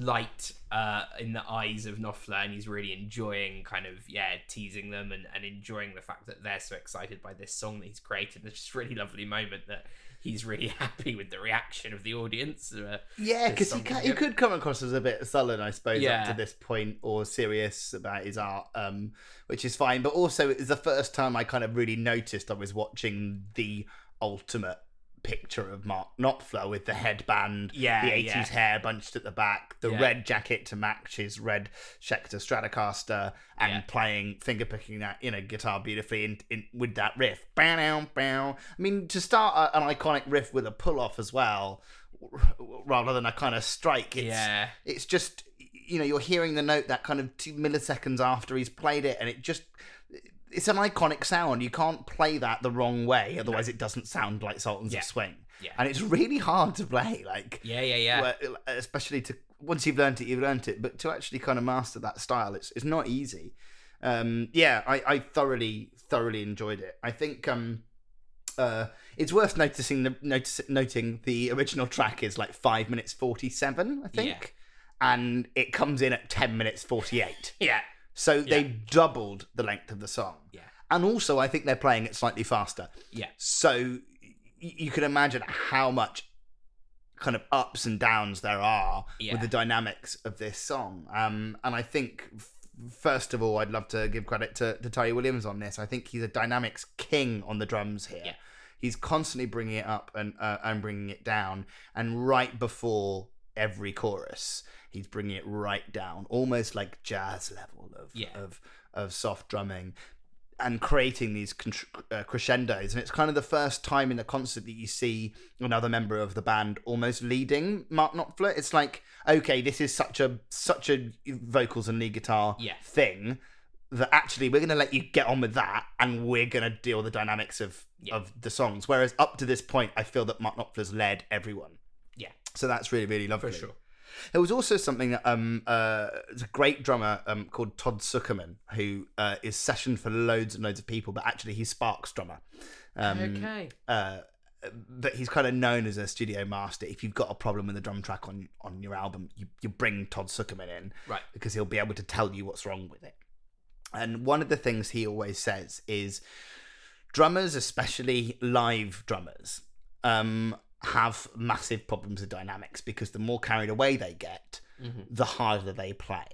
light uh in the eyes of Knopfler and he's really enjoying kind of yeah teasing them and, and enjoying the fact that they're so excited by this song that he's created. It's just a really lovely moment that he's really happy with the reaction of the audience uh, Yeah, because he, he could come across as a bit sullen, I suppose, up to this point, or serious about his art, um, which is fine. But also, it's the first time I kind of really noticed I was watching the ultimate picture of Mark Knopfler with the headband, Yeah, the 80s yeah. hair bunched at the back, the Yeah. red jacket to match his red Schecter Stratocaster, and Yeah. playing finger picking that you know guitar beautifully in, in with that riff. Bow, bow, bow. I mean, to start a, an iconic riff with a pull off as well, rather than a kind of strike. It's, yeah. it's just you know you're hearing the note that kind of two milliseconds after he's played it and it just it's an iconic sound you can't play that the wrong way otherwise it doesn't sound like sultans Yeah. of swing Yeah. and it's really hard to play like Yeah, yeah, yeah. well, especially to once you've learned it you've learned it but to actually kind of master that style it's, it's not easy um yeah I, I thoroughly thoroughly enjoyed it i think um uh, it's worth noticing the notice, noting the original track is like five minutes forty seven, I think, and it comes in at ten minutes forty eight. yeah. So they've doubled the length of the song. Yeah. and also I think they're playing it slightly faster. Yeah. So y- you can imagine how much kind of ups and downs there are Yeah. with the dynamics of this song. Um, and I think f- first of all, I'd love to give credit to, to Terry Williams on this. I think he's a dynamics king on the drums here. Yeah. He's constantly bringing it up and uh, and bringing it down, and right before every chorus, he's bringing it right down, almost like jazz level of Yeah. of of soft drumming and creating these uh, crescendos and it's kind of the first time in the concert that you see another member of the band almost leading Mark Knopfler it's like okay this is such a such a vocals and lead guitar Yeah. thing that actually we're going to let you get on with that and we're going to deal with the dynamics of Yeah. of the songs whereas up to this point I feel that Mark Knopfler's led everyone Yeah. so that's really really lovely For sure. There was also something that um uh there's a great drummer um called Todd Zuckerman who uh, is sessioned for loads and loads of people, but actually he's Sparks drummer. Um, okay. uh, but he's kind of known as a studio master. If you've got a problem with the drum track on on your album, you you bring Todd Zuckerman in Right. because he'll be able to tell you what's wrong with it. And one of the things he always says is drummers, especially live drummers, um, have massive problems with dynamics because the more carried away they get, Mhm. the harder they play.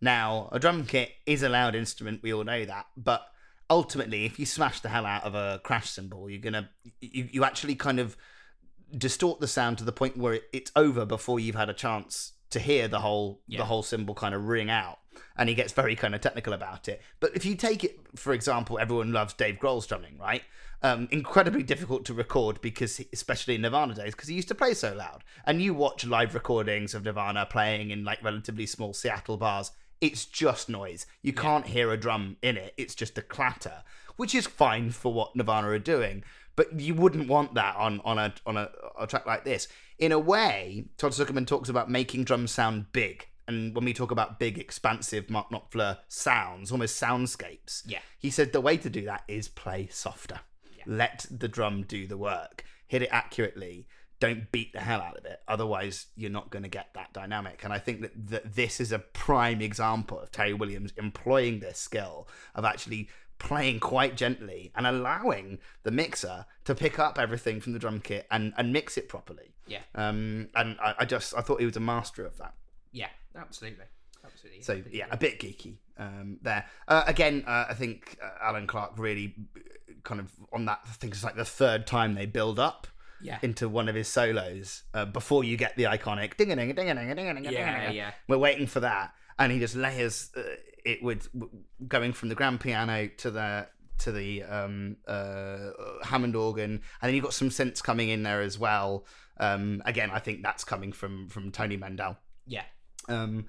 Now, a drum kit is a loud instrument, we all know that, but ultimately, if you smash the hell out of a crash cymbal, you're gonna you, you actually kind of distort the sound to the point where it, it's over before you've had a chance to hear the whole Yeah. the whole cymbal kind of ring out. And he gets very kind of technical about it. But if you take it, for example, everyone loves Dave Grohl's drumming, right? Um, incredibly difficult to record because, he- especially in Nirvana days, because he used to play so loud. And you watch live recordings of Nirvana playing in like relatively small Seattle bars, it's just noise. You can't hear a drum in it. It's just a clatter, which is fine for what Nirvana are doing. But you wouldn't want that on on a on a, a track like this. In a way, Todd Zuckerman talks about making drums sound big. And when we talk about big, expansive Mark Knopfler sounds, almost soundscapes, Yeah. he said the way to do that is play softer. Let the drum do the work. Hit it accurately. Don't beat the hell out of it. Otherwise, you're not going to get that dynamic. And I think that, that this is a prime example of Terry Williams employing this skill of actually playing quite gently and allowing the mixer to pick up everything from the drum kit and, and mix it properly. Yeah. Um, and I, I just I thought he was a master of that. Yeah. Absolutely. Absolutely. So yeah, a bit geeky um, there. Uh, again, uh, I think uh, Alan Clark really uh, kind of on that. I think it's like the third time they build up Yeah. into one of his solos uh, before you get the iconic ding a ding a ding a ding a ding a ding Yeah. Yeah. We're waiting for that, and he just layers uh, it with w- going from the grand piano to the to the um, uh, Hammond organ, and then you've got some synths coming in there as well. Um, again, I think that's coming from from Tony Mandel. Yeah. Um,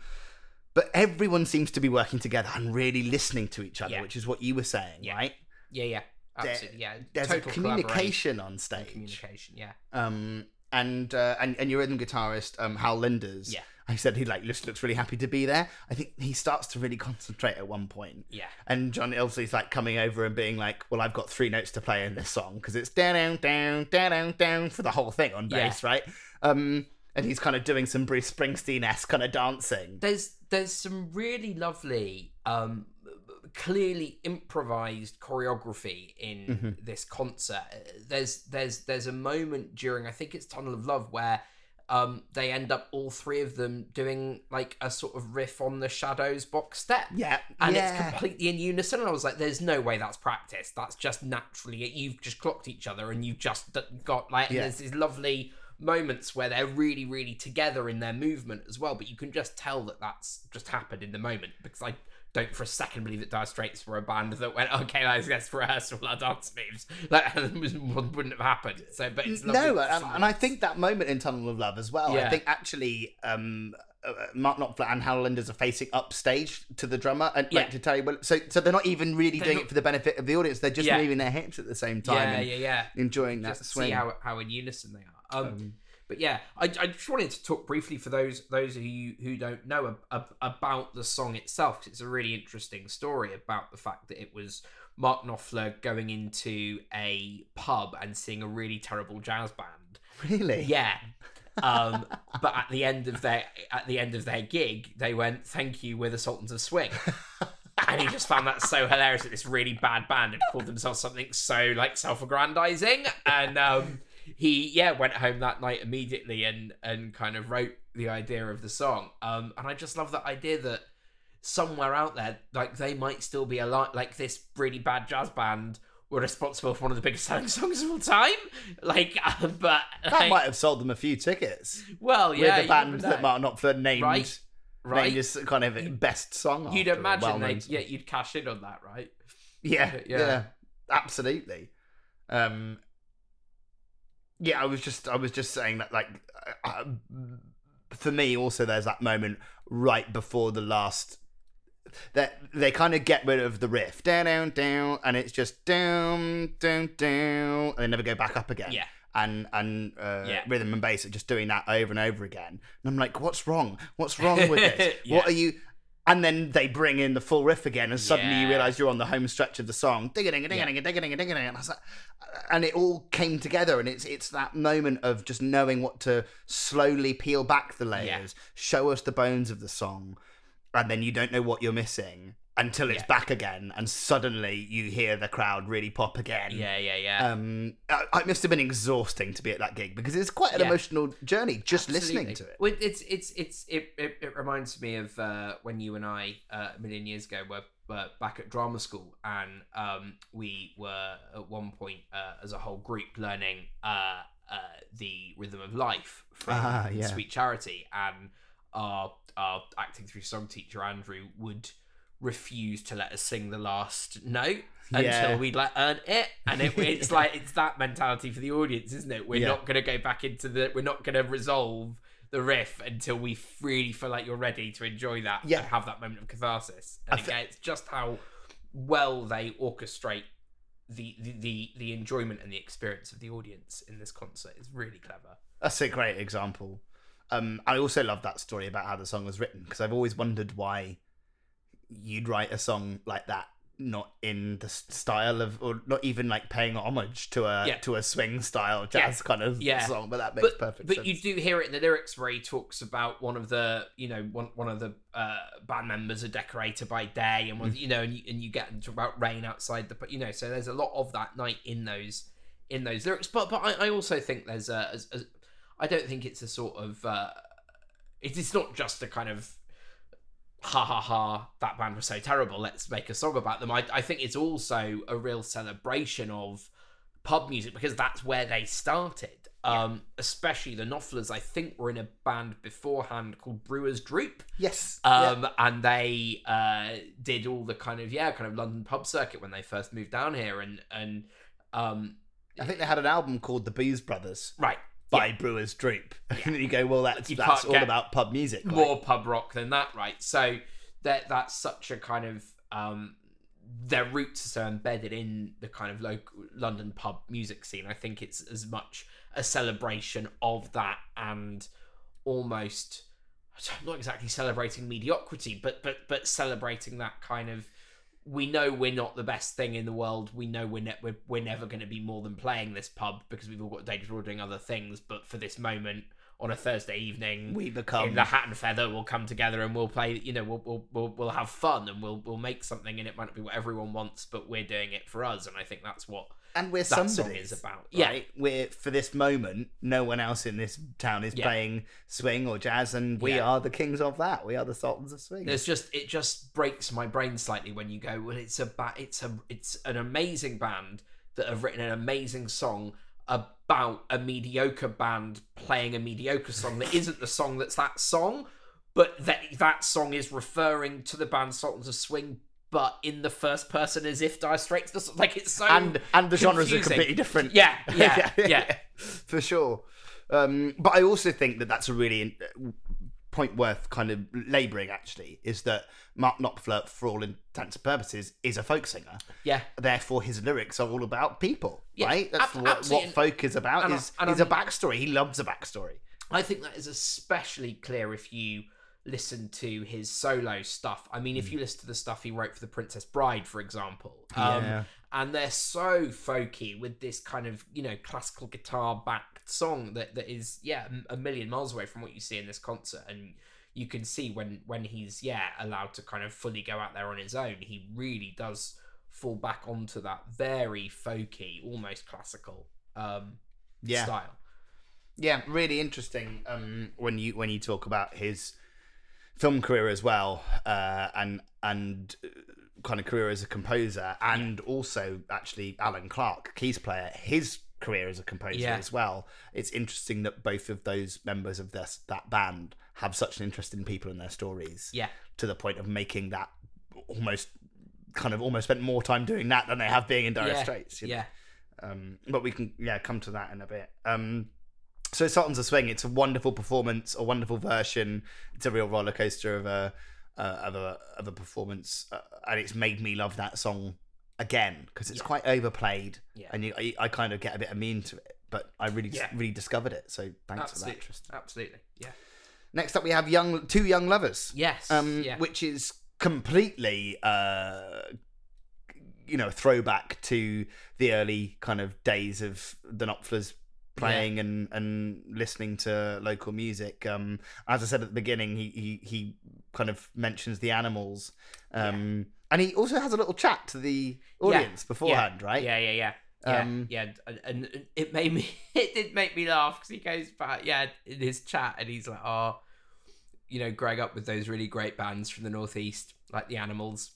but everyone seems to be working together and really listening to each other, Yeah. which is what you were saying, Yeah. right? Yeah. Yeah. Absolutely. Yeah. There's Total a communication on stage. Communication. Yeah. Um, and uh, and and your rhythm guitarist, um, Hal Lindes. Yeah. I said he like just looks really happy to be there. I think he starts to really concentrate at one point. Yeah. And John Illsley's like coming over and being like, "Well, I've got three notes to play in this song because it's down, down, down, down, down, for the whole thing on Yeah. bass, right?" Um, and he's kind of doing some Bruce Springsteen esque kind of dancing. there's there's some really lovely um clearly improvised choreography in Mhm. this concert there's there's there's a moment during i think it's tunnel of love where um, they end up all three of them doing like a sort of riff on the Shadows box step. Yeah, And yeah. it's completely in unison. And I was like, there's no way that's practice. That's just naturally, you've just clocked each other and you've just got like, Yeah. there's these lovely moments where they're really, really together in their movement as well. But you can just tell that that's just happened in the moment because I don't for a second believe that Dire Straits were a band that went, okay, let's, let's rehearse all our dance moves. Like, wouldn't have happened. So, but it's no, and, and I think that moment in Tunnel of Love as well. I think actually, um, uh, Mark Knopfler and Hal are facing upstage to the drummer and like Yeah. to Terry Will. So, so they're not even really They're doing not- it for the benefit of the audience. They're just Yeah. moving their hips at the same time yeah, and yeah, yeah. enjoying that swing. see how how in unison they are. Um, Um, but yeah, I, I just wanted to talk briefly for those those of you who don't know ab- ab- about the song itself. 'cause it's a really interesting story about the fact that it was Mark Knopfler going into a pub and seeing a really terrible jazz band. really? Yeah. Um, but at the end of their at the end of their gig, they went, "Thank you, we're the Sultans of Swing." and he just found that so hilarious that this really bad band had called themselves something so like self-aggrandizing and um he yeah went home that night immediately and and kind of wrote the idea of the song um and i just love that idea that somewhere out there like they might still be alive like this really bad jazz band were responsible for one of the biggest selling songs of all time like uh, but That might have sold them a few tickets. well yeah with the band that know. not Knopfler named, Right, right as kind of best song. you'd imagine song. yeah you'd cash in on that right Yeah, Yeah. yeah, absolutely. Um, yeah, I was just, I was just saying that, like, uh, for me, also, there's that moment right before the last. That they kind of get rid of the riff, down, down, down, and it's just down, down, down, and they never go back up again. yeah And and uh, Yeah. rhythm and bass are just doing that over and over again. And I'm like, what's wrong? What's wrong with this? Yeah. What are you? And then they bring in the full riff again, and suddenly you realize you're on the home stretch of the song. Ding ding ding ding ding ding ding And I was like, uh, and it all came together, and it's it's that moment of just knowing what to slowly peel back the layers, show us the bones of the song, and then you don't know what you're missing until it's Yeah. back again, and suddenly you hear the crowd really pop again. yeah yeah yeah Um, it must have been exhausting to be at that gig because it's quite an Yeah. emotional journey just listening to it. Well, it's it's it's it, it, it reminds me of uh, when you and I uh, a million years ago were, were back at drama school, and um, we were at one point uh, as a whole group learning uh, uh, the rhythm of life from Ah, yeah. Sweet Charity, and our our acting through song teacher Andrew would refuse to let us sing the last note Yeah. until we'd like earn it and it, it's like it's that mentality for the audience isn't it we're Yeah. not going to go back into the we're not going to resolve the riff until we really feel like you're ready to enjoy that Yeah. and have that moment of catharsis and I thi- again it's just how well they orchestrate the, the the the enjoyment and the experience of the audience in this concert is really clever That's a great example. Um, I also love that story about how the song was written because I've always wondered why you'd write a song like that not in the style of or not even like paying homage to a Yeah. to a swing style jazz kind of Yeah. song but that makes but, perfect but sense you do hear it in the lyrics where he talks about one of the you know one, one of the uh, band members a decorator by day and one Mm. you know and you, and you get into about rain outside the you know so there's a lot of that night in those in those lyrics but but I, I also think there's a, as as- I don't think it's a sort of uh, it is not just a kind of ha ha ha that band was so terrible let's make a song about them. I, I think it's also a real celebration of pub music because that's where they started. Um especially the Knopflers I think were in a band beforehand called Brewers Droop yes. Yeah. um and they uh did all the kind of yeah kind of London pub circuit when they first moved down here and and um I think they had an album called The Booze Brothers. Right by Brewers Droop and then you go well that's You that's all about pub music like- more pub rock than that, right? So that that's such a kind of um their roots are so embedded in the kind of local London pub music scene. I think it's as much a celebration of that and almost not exactly celebrating mediocrity, but but but celebrating that kind of we know we're not the best thing in the world. We know we're ne- we're, we're never going to be more than playing this pub because we've all got a day job doing other things. But for this moment, on a Thursday evening. We become in the hat and feather we'll come together and we'll play you know we'll, we'll we'll we'll have fun and we'll we'll make something and it might not be what everyone wants but we're doing it for us and i think that's what and we're that song somebody is about right? We're for this moment, no one else in this town is Yeah. playing swing or jazz, and we Yeah. are the kings of that. We are the sultans of swing. There's just it just breaks my brain slightly when you go, well, it's a ba- it's a it's an amazing band that have written an amazing song about a mediocre band playing a mediocre song that isn't the song that's that song, but that that song is referring to the band Sultans of Swing, but in the first person as if Dire Straits. Like it's so and and the genres are completely different. Yeah, yeah, yeah. for sure. Um, but I also think that that's a really uh, point worth kind of labouring. Actually, is that Mark Knopfler, for all intents and purposes, is a folk singer. yeah. Therefore, his lyrics are all about people, Yeah, right? That's ab- what, what folk is about. And I- is and is a backstory. He loves a backstory. I think that is especially clear if you listen to his solo stuff. I mean, if you listen to the stuff he wrote for The Princess Bride, for example, um, Yeah. and they're so folky with this kind of you know classical guitar backed song that that is yeah a million miles away from what you see in this concert, and you can see when when he's yeah allowed to kind of fully go out there on his own, he really does fall back onto that very folky, almost classical um, Yeah. style. Yeah, really interesting. Um, when you when you talk about his film career as well, uh, and and uh, kind of career as a composer, and also actually Alan Clark, keys player, his career as a composer Yeah. as well. It's interesting that both of those members of this that band have such an interest in people and their stories. Yeah. to the point of making that almost kind of almost spent more time doing that than they have being in Dire yeah, Straits. you know? yeah. Um, but we can yeah come to that in a bit. Um, so Sultans of Swing, it's a wonderful performance, a wonderful version. It's a real roller coaster of a uh, of a of a performance, uh, and it's made me love that song again because it's Yeah. quite overplayed, Yeah. and you, I, I kind of get a bit immune to it. But I really Yeah. really discovered it. So thanks for that, Absolutely. Yeah. Next up, we have young two young lovers Yes. um, yeah. which is completely, uh, you know, throwback to the early kind of days of the Knopflers playing and and listening to local music. Um, as I said at the beginning, he he, he kind of mentions the animals, um, and he also has a little chat to the audience beforehand, right? Yeah, yeah, yeah. Yeah, Um, yeah, and, and it made me, it did make me laugh because he goes back, yeah, in his chat, and he's like, oh, you know, growing up with those really great bands from the Northeast, like the Animals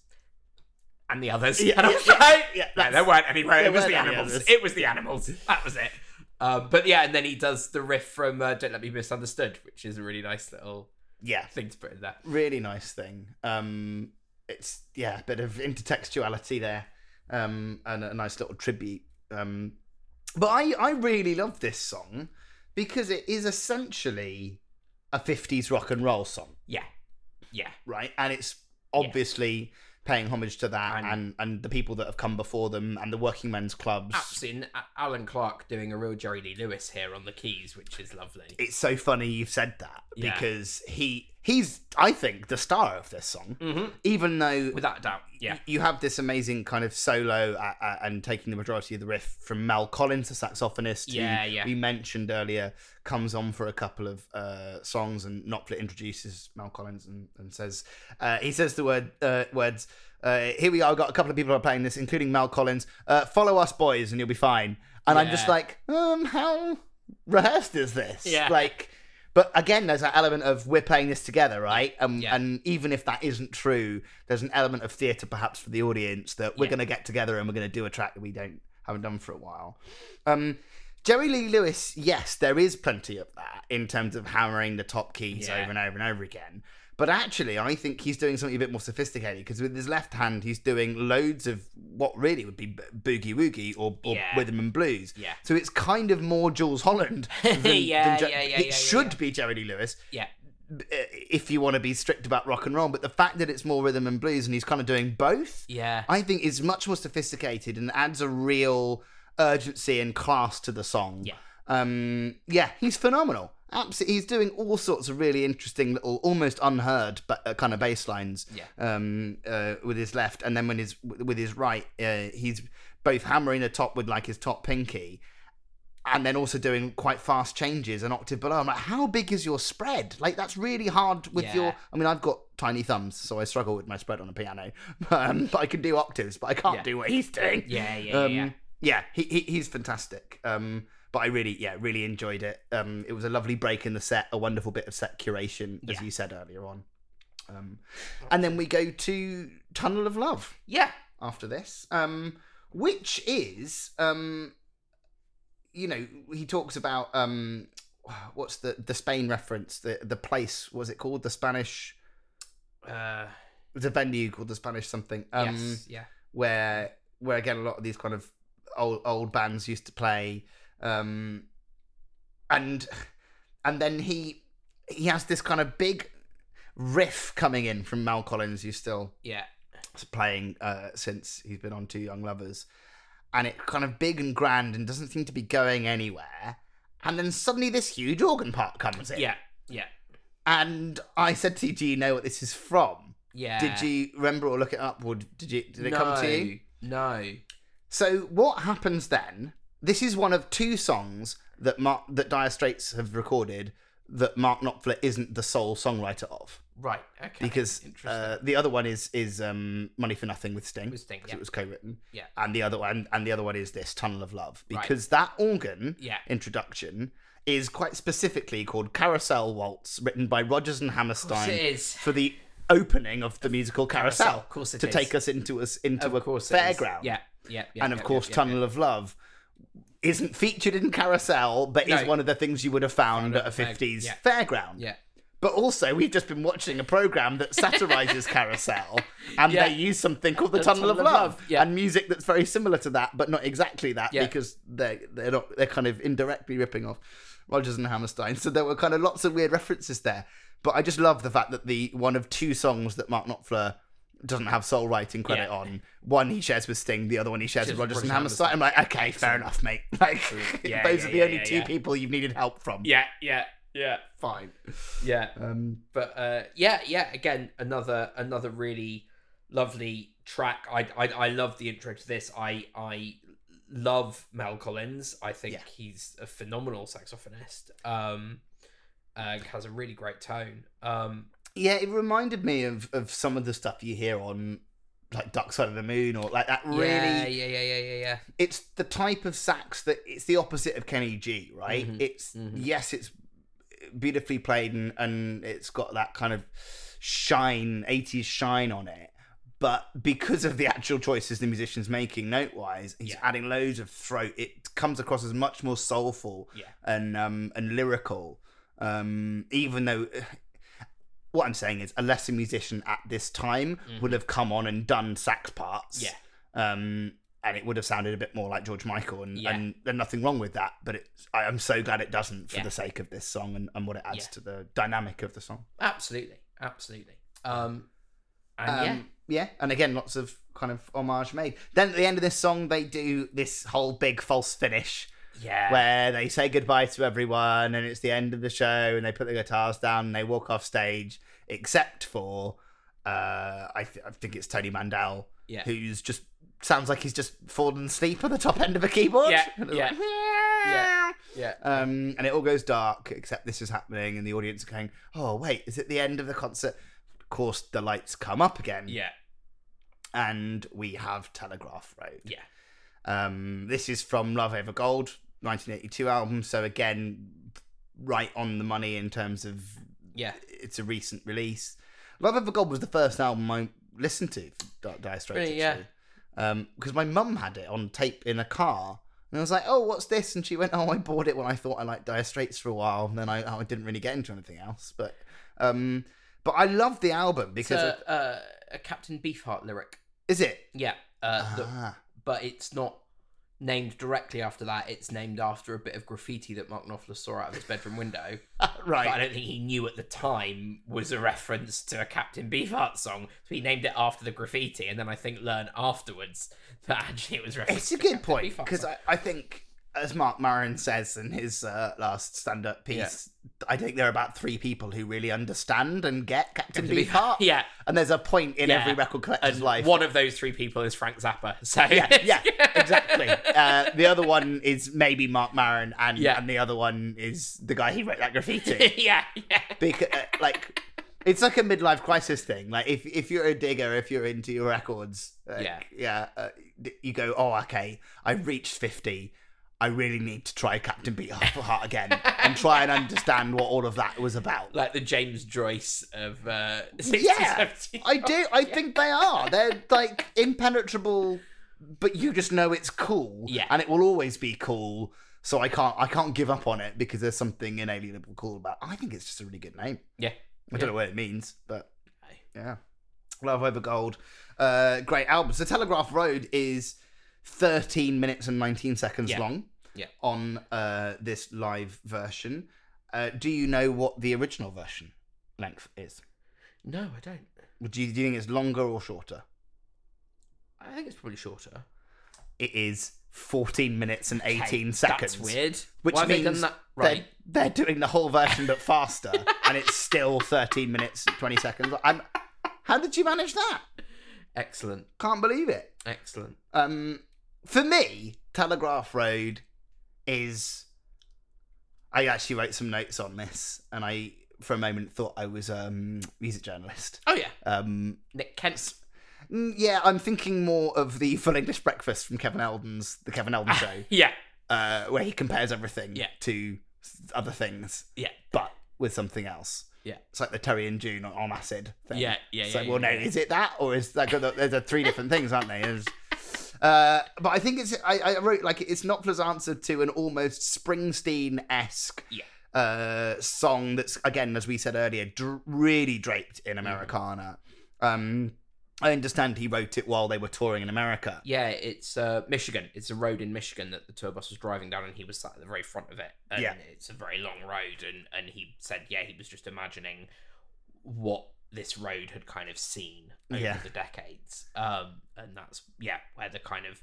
and the others. Yeah, and I was yeah, like, yeah, no, there weren't there It was the Animals. It was the Animals. That was it. Um, but yeah, and then he does the riff from uh, "Don't Let Me Misunderstood," which is a really nice little yeah, thing to put in there. really nice thing. Um, it's yeah, a bit of intertextuality there, um, and a nice little tribute. Um, but I I really love this song because it is essentially a '50s rock and roll song, Yeah, yeah, right? And it's obviously paying homage to that And- and, and the people that have come before them and the working men's clubs. absolutely. Alan Clark doing a real Jerry Lee Lewis here on the keys, which is lovely. It's so funny you've said that Yeah. because he he's I think the star of this song, Mm-hmm. even though Without a doubt, yeah. you have this amazing kind of solo uh, uh, and taking the majority of the riff from Mel Collins, the saxophonist, Yeah, who yeah. we mentioned earlier, comes on for a couple of uh, songs, and Knopfler introduces Mel Collins and, and says, uh, he says the word uh, words. Uh, here we are. I've got a couple of people are playing this, including Mel Collins. Uh, follow us, boys, and you'll be fine. And I'm just like, um, how rehearsed is this? Yeah. Like, but again, there's that element of we're playing this together, right? Um, Yeah. And even if that isn't true, there's an element of theatre perhaps for the audience that we're Yeah. going to get together and we're going to do a track that we don't haven't done for a while. Um, Jerry Lee Lewis, yes, there is plenty of that in terms of hammering the top keys Yeah. over and over and over again. But actually, I think he's doing something a bit more sophisticated because with his left hand, he's doing loads of what really would be boogie woogie or, or Yeah. rhythm and blues. Yeah. So it's kind of more Jools Holland. Than, Yeah, than yeah, yeah, It yeah, should yeah. be Jerry Lee Lewis Yeah. uh, if you want to be strict about rock and roll. But the fact that it's more rhythm and blues and he's kind of doing both, Yeah. I think is much more sophisticated and adds a real urgency and class to the song. Yeah. Um, yeah, he's phenomenal. Absolutely, he's doing all sorts of really interesting little, almost unheard, but uh, kind of bass lines. Yeah. Um, uh, with his left, and then when his with his right, uh, he's both hammering the top with like his top pinky, and then also doing quite fast changes an octave below. I'm like, how big is your spread? Like that's really hard with Yeah. your. I mean, I've got tiny thumbs, so I struggle with my spread on a piano. Um, but I can do octaves, but I can't Yeah. do what he's doing. Yeah, yeah, Um, yeah. yeah, he, he he's fantastic. Um, but I really, yeah, really enjoyed it. Um, it was a lovely break in the set, a wonderful bit of set curation, as Yeah. you said earlier on. Um, and then we go to Tunnel of Love Yeah. after this, um, which is, um, you know, he talks about um, what's the the Spain reference, the the place, was it called the Spanish? Uh, a venue called the Spanish something. Um, yes. Yeah. where where again a lot of these kind of old old bands used to play um and and then he he has this kind of big riff coming in from Mel Collins who's still Yeah. playing uh since he's been on Two Young Lovers and it kind of big and grand and doesn't seem to be going anywhere and then suddenly this huge organ part comes in Yeah. Yeah. and I said to you do you know what this is from Yeah. did you remember or look it up or did you did it come to you No. So what happens then? This is one of two songs that Mark that Dire Straits have recorded that Mark Knopfler isn't the sole songwriter of Right. Okay. because uh, the other one is is um, Money for Nothing with Sting. With Sting, yeah. it was co-written. Yeah. and the other one and the other one is this Tunnel of Love Right. because that organ Yeah. introduction is quite specifically called Carousel Waltz, written by Rodgers and Hammerstein for the opening of the musical Carousel, Carousel, of course it to is. take us into us into Of a course. it is. fairground Yeah. Yeah. yeah and of yeah, course tunnel of love isn't featured in carousel but is one of the things you would have found Found at a at the fair- 50s yeah. fairground Yeah. but also we've just been watching a program that satirizes carousel and Yeah. they use something called the The tunnel, of, Tunnel of love, Love, yeah. and music that's very similar to that but not exactly that Yeah. because they're they're not they're kind of indirectly ripping off Rodgers and Hammerstein so there were kind of lots of weird references there but I just love the fact that the one of two songs that Mark Knopfler doesn't have sole writing credit Yeah. on. One he shares with Sting, the other one he shares with Rodgers and Hammerstein. I'm like, okay, fair enough, mate. Like, Yeah, those yeah, are the only two people you've needed help from. Yeah. Yeah. Yeah. fine. Yeah. Um, but uh, yeah, yeah. Again, another another really lovely track. I I, I love the intro to this. I I love Mel Collins. I think he's a phenomenal saxophonist. Um, uh, has a really great tone. Um, yeah, it reminded me of, of some of the stuff you hear on like Dark Side of the Moon or like that. Really, yeah, yeah, yeah, yeah, yeah, yeah. it's the type of sax that it's the opposite of Kenny G, right? Mhm, It's mhm. yes, it's beautifully played and, and it's got that kind of shine, 80s shine on it. But because of the actual choices the musician's making note wise, he's Yeah. adding loads of throat. It comes across as much more soulful Yeah. and um and lyrical. Um, even though what I'm saying is a lesser musician at this time would have come on and done sax parts. Yeah. Um, and it would have sounded a bit more like George Michael, and, Yeah. and there's nothing wrong with that. But it's, I am so glad it doesn't for Yeah. the sake of this song and, and what it adds Yeah. to the dynamic of the song. Absolutely, absolutely. Um, and Um, yeah, yeah, and again, lots of kind of homage made. Then at the end of this song, they do this whole big false finish yeah, where they say goodbye to everyone, and it's the end of the show, and they put the guitars down and they walk off stage, except for uh, I, th- I think it's Tony Mandel, Yeah. who's just sounds like he's just fallen asleep at the top end of a keyboard. Yeah, yeah, like, yeah. yeah. Um, and it all goes dark, except this is happening, and the audience are going, "Oh, wait, is it the end of the concert?" Of course, the lights come up again, yeah, and we have Telegraph Road. yeah, Um, this is from Love Over Gold, 1982 album. So again, right on the money in terms of yeah. it's a recent release. Love Over Gold was the first album I listened to Dire Straits. Really, yeah. because my mum had it on tape in a car. And I was like, "Oh, what's this?" And she went, "Oh, I bought it when I thought I liked Dire Straits for a while. And then I, I didn't really get into anything else." But, um, but I love the album because a, uh, a Captain Beefheart lyric. is it? Yeah, uh, the- Ah, but it's not named directly after that. It's named after a bit of graffiti that Mark Knopfler saw out of his bedroom window. Right. But I don't think he knew at the time was a reference to a Captain Beefheart song. So he named it after the graffiti, and then I think learned afterwards that actually it was reference. It's a to good point because. I, I think as Marc Maron says in his uh, last stand-up piece, I think there are about three people who really understand and get Captain Beefheart. yeah, And there's a point in Yeah. every record collector's and life. one of those three people is Frank Zappa. So yeah, yeah, exactly. Uh, the other one is maybe Marc Maron, and Yeah. and the other one is the guy who wrote that graffiti. yeah, yeah. because uh, like it's like a midlife crisis thing like if if you're a digger if you're into your records like, Yeah. yeah uh, you go oh okay i've reached 50 i really need to try captain beefheart again and try and understand what all of that was about Like the James Joyce of uh, 60s, yeah 70s. i do i think they are they're like impenetrable but you just know it's cool Yeah. and it will always be cool so i can't i can't give up on it because there's something inalienable cool about i think it's just a really good name Yeah. I don't know what it means, but yeah. Love Over Gold. Uh, great album. So Telegraph Road is 13 minutes and 19 seconds Yeah. long Yeah. on uh, this live version. Uh, do you know what the original version length is? No, I don't. Do you, do you think it's longer or shorter? I think it's probably shorter. It is 14 minutes and 18 Okay, seconds. That's weird. Which Why have they means done that? They're, Right. they're doing the whole version but faster, and it's still 13 minutes and 20 seconds. I'm, how did you manage that? Excellent. Can't believe it. Excellent. Um, for me, Telegraph Road is. I actually wrote some notes on this, and I, for a moment, thought I was a um, music journalist. Oh yeah, Um, Nick Kent. mm, yeah, I'm thinking more of the Full English Breakfast from Kevin Eldon's The Kevin Eldon Show, Yeah, uh, where he compares everything Yeah. to other things, yeah, but with something else. Yeah. It's like the Terry and June on, on acid thing. yeah, yeah. Yeah, like, yeah, well, no, is it that or is that? There's three different things, aren't they? There's- uh, but I think it's. I, I wrote like it's Knopfler's answer to an almost Springsteen esque Yeah. uh, song that's again, as we said earlier, dr- really draped in Americana. Um, I understand he wrote it while they were touring in America. Yeah, it's uh, Michigan. It's a road in Michigan that the tour bus was driving down, and he was sat at the very front of it. And Yeah. it's a very long road, and and he said, yeah, he was just imagining what this road had kind of seen over Yeah. the decades. Um, and that's yeah, where the kind of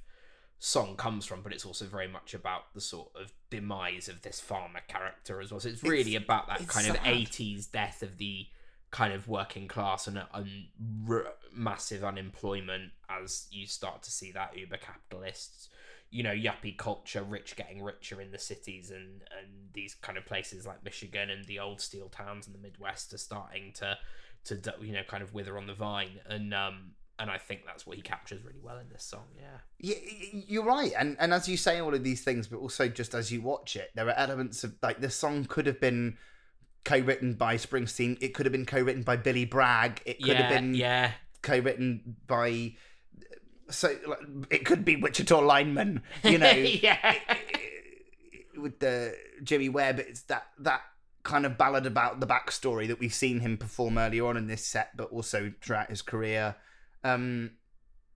song comes from, but it's also very much about the sort of demise of this farmer character as well. So it's really about that it's kind of 80s death of the kind of working class and, r- massive unemployment as you start to see that uber capitalists you know yuppie culture rich getting richer in the cities and and these kind of places like michigan and the old steel towns in the midwest are starting to to you know kind of wither on the vine and um and i think that's what he captures really well in this song yeah Yeah, you're right, and and as you say all of these things, but also just as you watch it, there are elements of like this song could have been co-written by Springsteen. It could have been co-written by Billy Bragg. It could yeah have been yeah co-written by so like, it could be Wichita lineman. You know, yeah with the Jimmy Webb. It's that that kind of ballad about the backstory that we've seen him perform earlier on in this set, but also throughout his career. Um,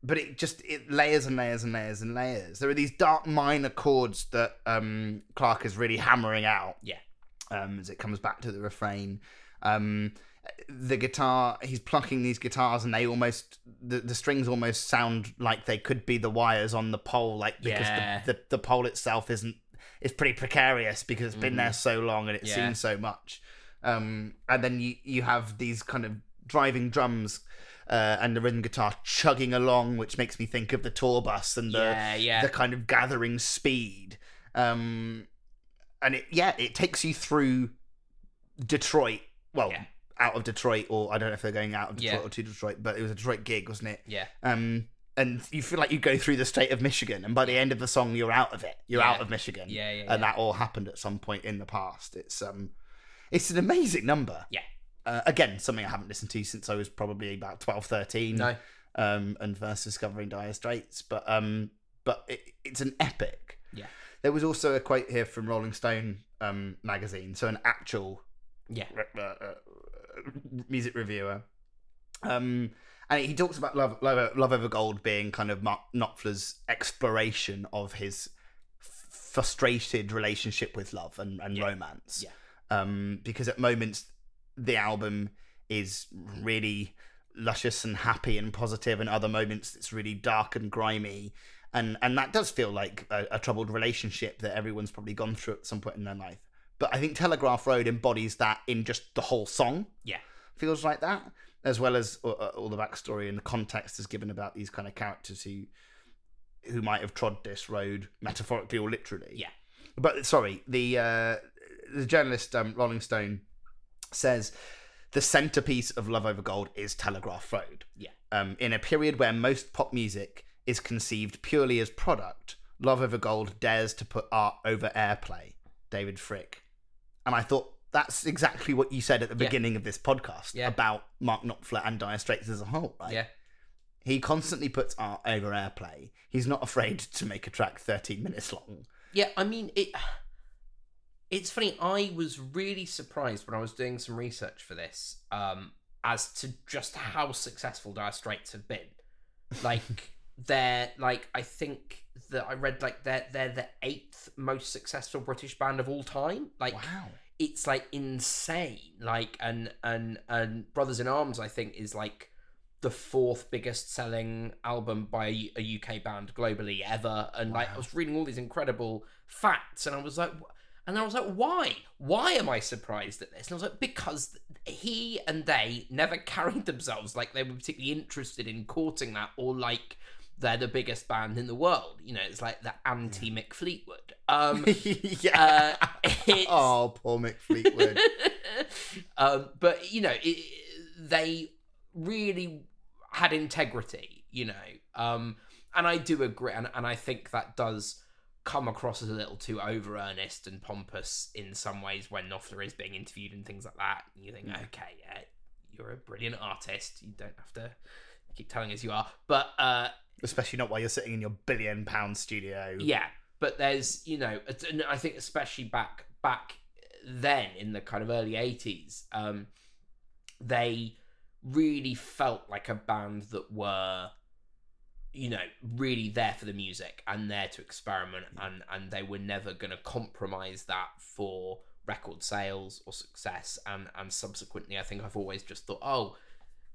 but it just it layers and layers and layers and layers. There are these dark minor chords that um, Clark is really hammering out. Yeah. Um, as it comes back to the refrain. Um, the guitar, he's plucking these guitars, and they almost the, the strings almost sound like they could be the wires on the pole, like because Yeah. the, the the pole itself isn't it's pretty precarious because it's been there so long and it's Yeah. seen so much. Um, and then you you have these kind of driving drums uh, and the rhythm guitar chugging along, which makes me think of the tour bus and the yeah yeah the kind of gathering speed. Um, and it yeah, it takes you through Detroit. Well, Yeah. out of Detroit, or I don't know if they're going out of Detroit or to Detroit, but it was a Detroit gig, wasn't it? yeah Um, and you feel like you go through the state of Michigan, and by the end of the song, you're out of it. You're Yeah. out of Michigan, yeah yeah, and yeah. that all happened at some point in the past. It's um, it's an amazing number. Yeah. Uh, again, something I haven't listened to since I was probably about 12, 13 no um, and first discovering Dire Straits. But um, but it, it's an epic. Yeah. There was also a quote here from Rolling Stone um, magazine, so an actual yeah uh, uh, music reviewer. Um, and he talks about Love, Love, Love Over Gold being kind of Mark Knopfler's exploration of his f- frustrated relationship with love and, and Yeah. romance. Yeah. Um, because at moments the album is really luscious and happy and positive, and other moments it's really dark and grimy. and and that does feel like a, a troubled relationship that everyone's probably gone through at some point in their life. But I think Telegraph Road embodies that in just the whole song. Yeah. feels like that, as well as uh, uh, all the backstory and the context is given about these kind of characters who who might have trod this road metaphorically or literally. Yeah. But sorry, the uh, the journalist um, Rolling Stone says the centerpiece of Love Over Gold is Telegraph Road. Yeah. Um, in a period where most pop music is conceived purely as product, Love Over Gold dares to put art over airplay. David Fricke. And I thought that's exactly what you said at the Yeah. beginning of this podcast Yeah. about Mark Knopfler and Dire Straits as a whole, right? Yeah. He constantly puts art over airplay. He's not afraid to make a track 13 minutes long. Yeah, I mean it. It's funny. I was really surprised when I was doing some research for this, um, as to just how successful Dire Straits have been. Like they're like I think that I read like they're they're the eighth most successful British band of all time. Like Wow. It's like insane. Like and and and Brothers in Arms, I think, is like the fourth biggest selling album by a UK band globally ever. And like I was reading all these incredible facts, and I was like, and I was like, why? Why am I surprised at this? And I was like, because he and they never carried themselves like they were particularly interested in courting that or like they're the biggest band in the world. You know, it's like the anti Mick Fleetwood. Um, yeah. uh, oh, poor Mick Fleetwood. um, but you know, it, they really had integrity. You know, um, and I do agree, and, and I think that does come across as a little too over earnest and pompous in some ways when Knopfler is being interviewed and things like that. And you think, Yeah. okay, yeah, you're a brilliant artist. You don't have to keep telling us you are, but uh, Especially not while you're sitting in your billion pound studio. yeah, but there's you know, I think especially back back then in the kind of early '80s, um, they really felt like a band that were you know really there for the music and there to experiment and and they were never going to compromise that for record sales or success and and subsequently i think i've always just thought oh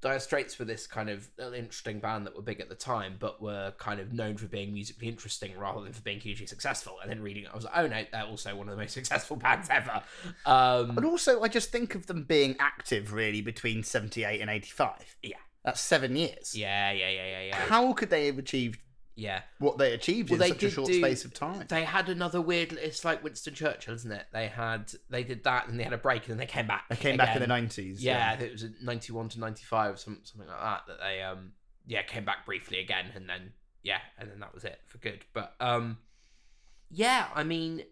Dire Straits were this kind of interesting band that were big at the time, but were kind of known for being musically interesting rather than for being hugely successful. And then reading it, I was like, oh no, they're also one of the most successful bands ever. Um, But also, I just think of them being active really between 78 and 85. Yeah. That's seven years. yeah, yeah, yeah, yeah, yeah. How could they have achieved Yeah. what they achieved Well, in they such a short do- space of time? They had another weird. It's like Winston Churchill, isn't it? They had they did that and they had a break and then they came back. They came back in the 90s. Yeah, think it was ninety one to ninety five, some something like that. That they um yeah came back briefly again and then yeah and then that was it for good. But um yeah, I mean,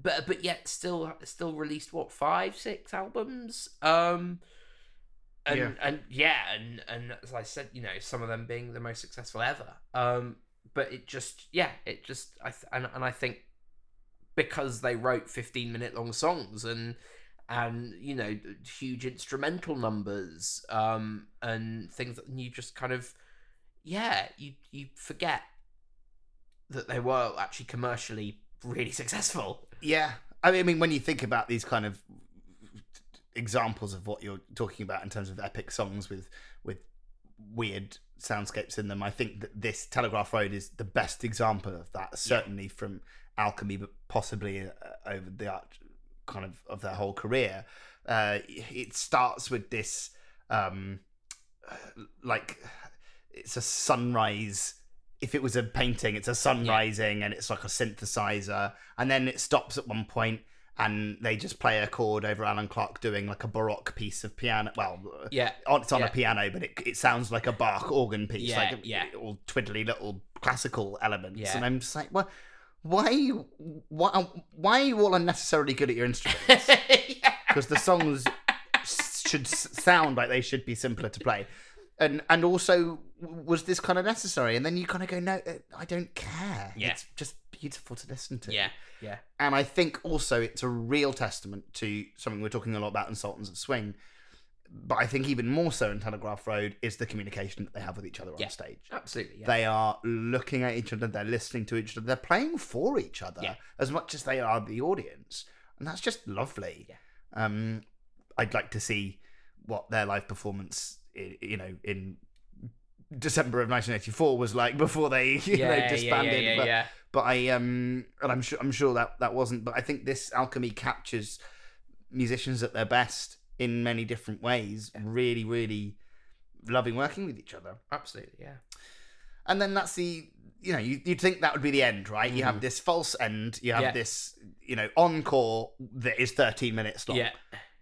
but but yet still still released what five six albums um. And, Yeah. and yeah, and and as I said, you know, some of them being the most successful ever. Um, but it just, yeah, it just, I th- and and I think because they wrote fifteen minute long songs and and you know huge instrumental numbers um and things that you just kind of yeah you you forget that they were actually commercially really successful Yeah. I mean, I mean, when you think about these kind of examples of what you're talking about in terms of epic songs with with weird soundscapes in them, I think that this Telegraph Road is the best example of that. Certainly from Alchemy, but possibly uh, over the arc kind of of their whole career. Uh, it starts with this, um, like it's a sunrise if it was a painting, it's a sun Yeah. rising and it's like a synthesizer, and then it stops at one point and they just play a chord over Alan Clark doing like a baroque piece of piano. Well, yeah it's on Yeah. a piano, but it, it sounds like a Bach organ piece, Yeah, like yeah. all twiddly little classical elements. Yeah. And I'm just like, well, why, are you- why, why are you all unnecessarily good at your instruments? yeah. because the songs should sound like they should be simpler to play. And and also was this kind of necessary? And then you kind of go, no, uh, I don't care. Yeah. It's just beautiful to listen to. yeah yeah And I think also it's a real testament to something we're talking a lot about in Sultans of Swing. But I think even more so in Telegraph Road is the communication that they have with each other Yeah. on stage. absolutely yeah They are looking at each other, they're listening to each other, they're playing for each other Yeah. as much as they are the audience. And that's just lovely. Yeah. Um, I'd like to see what their live performance, you know, in December of 1984 was like before they you know disbanded. yeah, yeah, but, yeah. but I um and I'm sure I'm sure that that wasn't. But I think this alchemy captures musicians at their best in many different ways. Really, really loving working with each other. absolutely, yeah. And then that's the you know you, you'd think that would be the end, right? You have this false end. You have Mm-hmm. Yeah. this you know encore that is 13 minutes long. Yeah,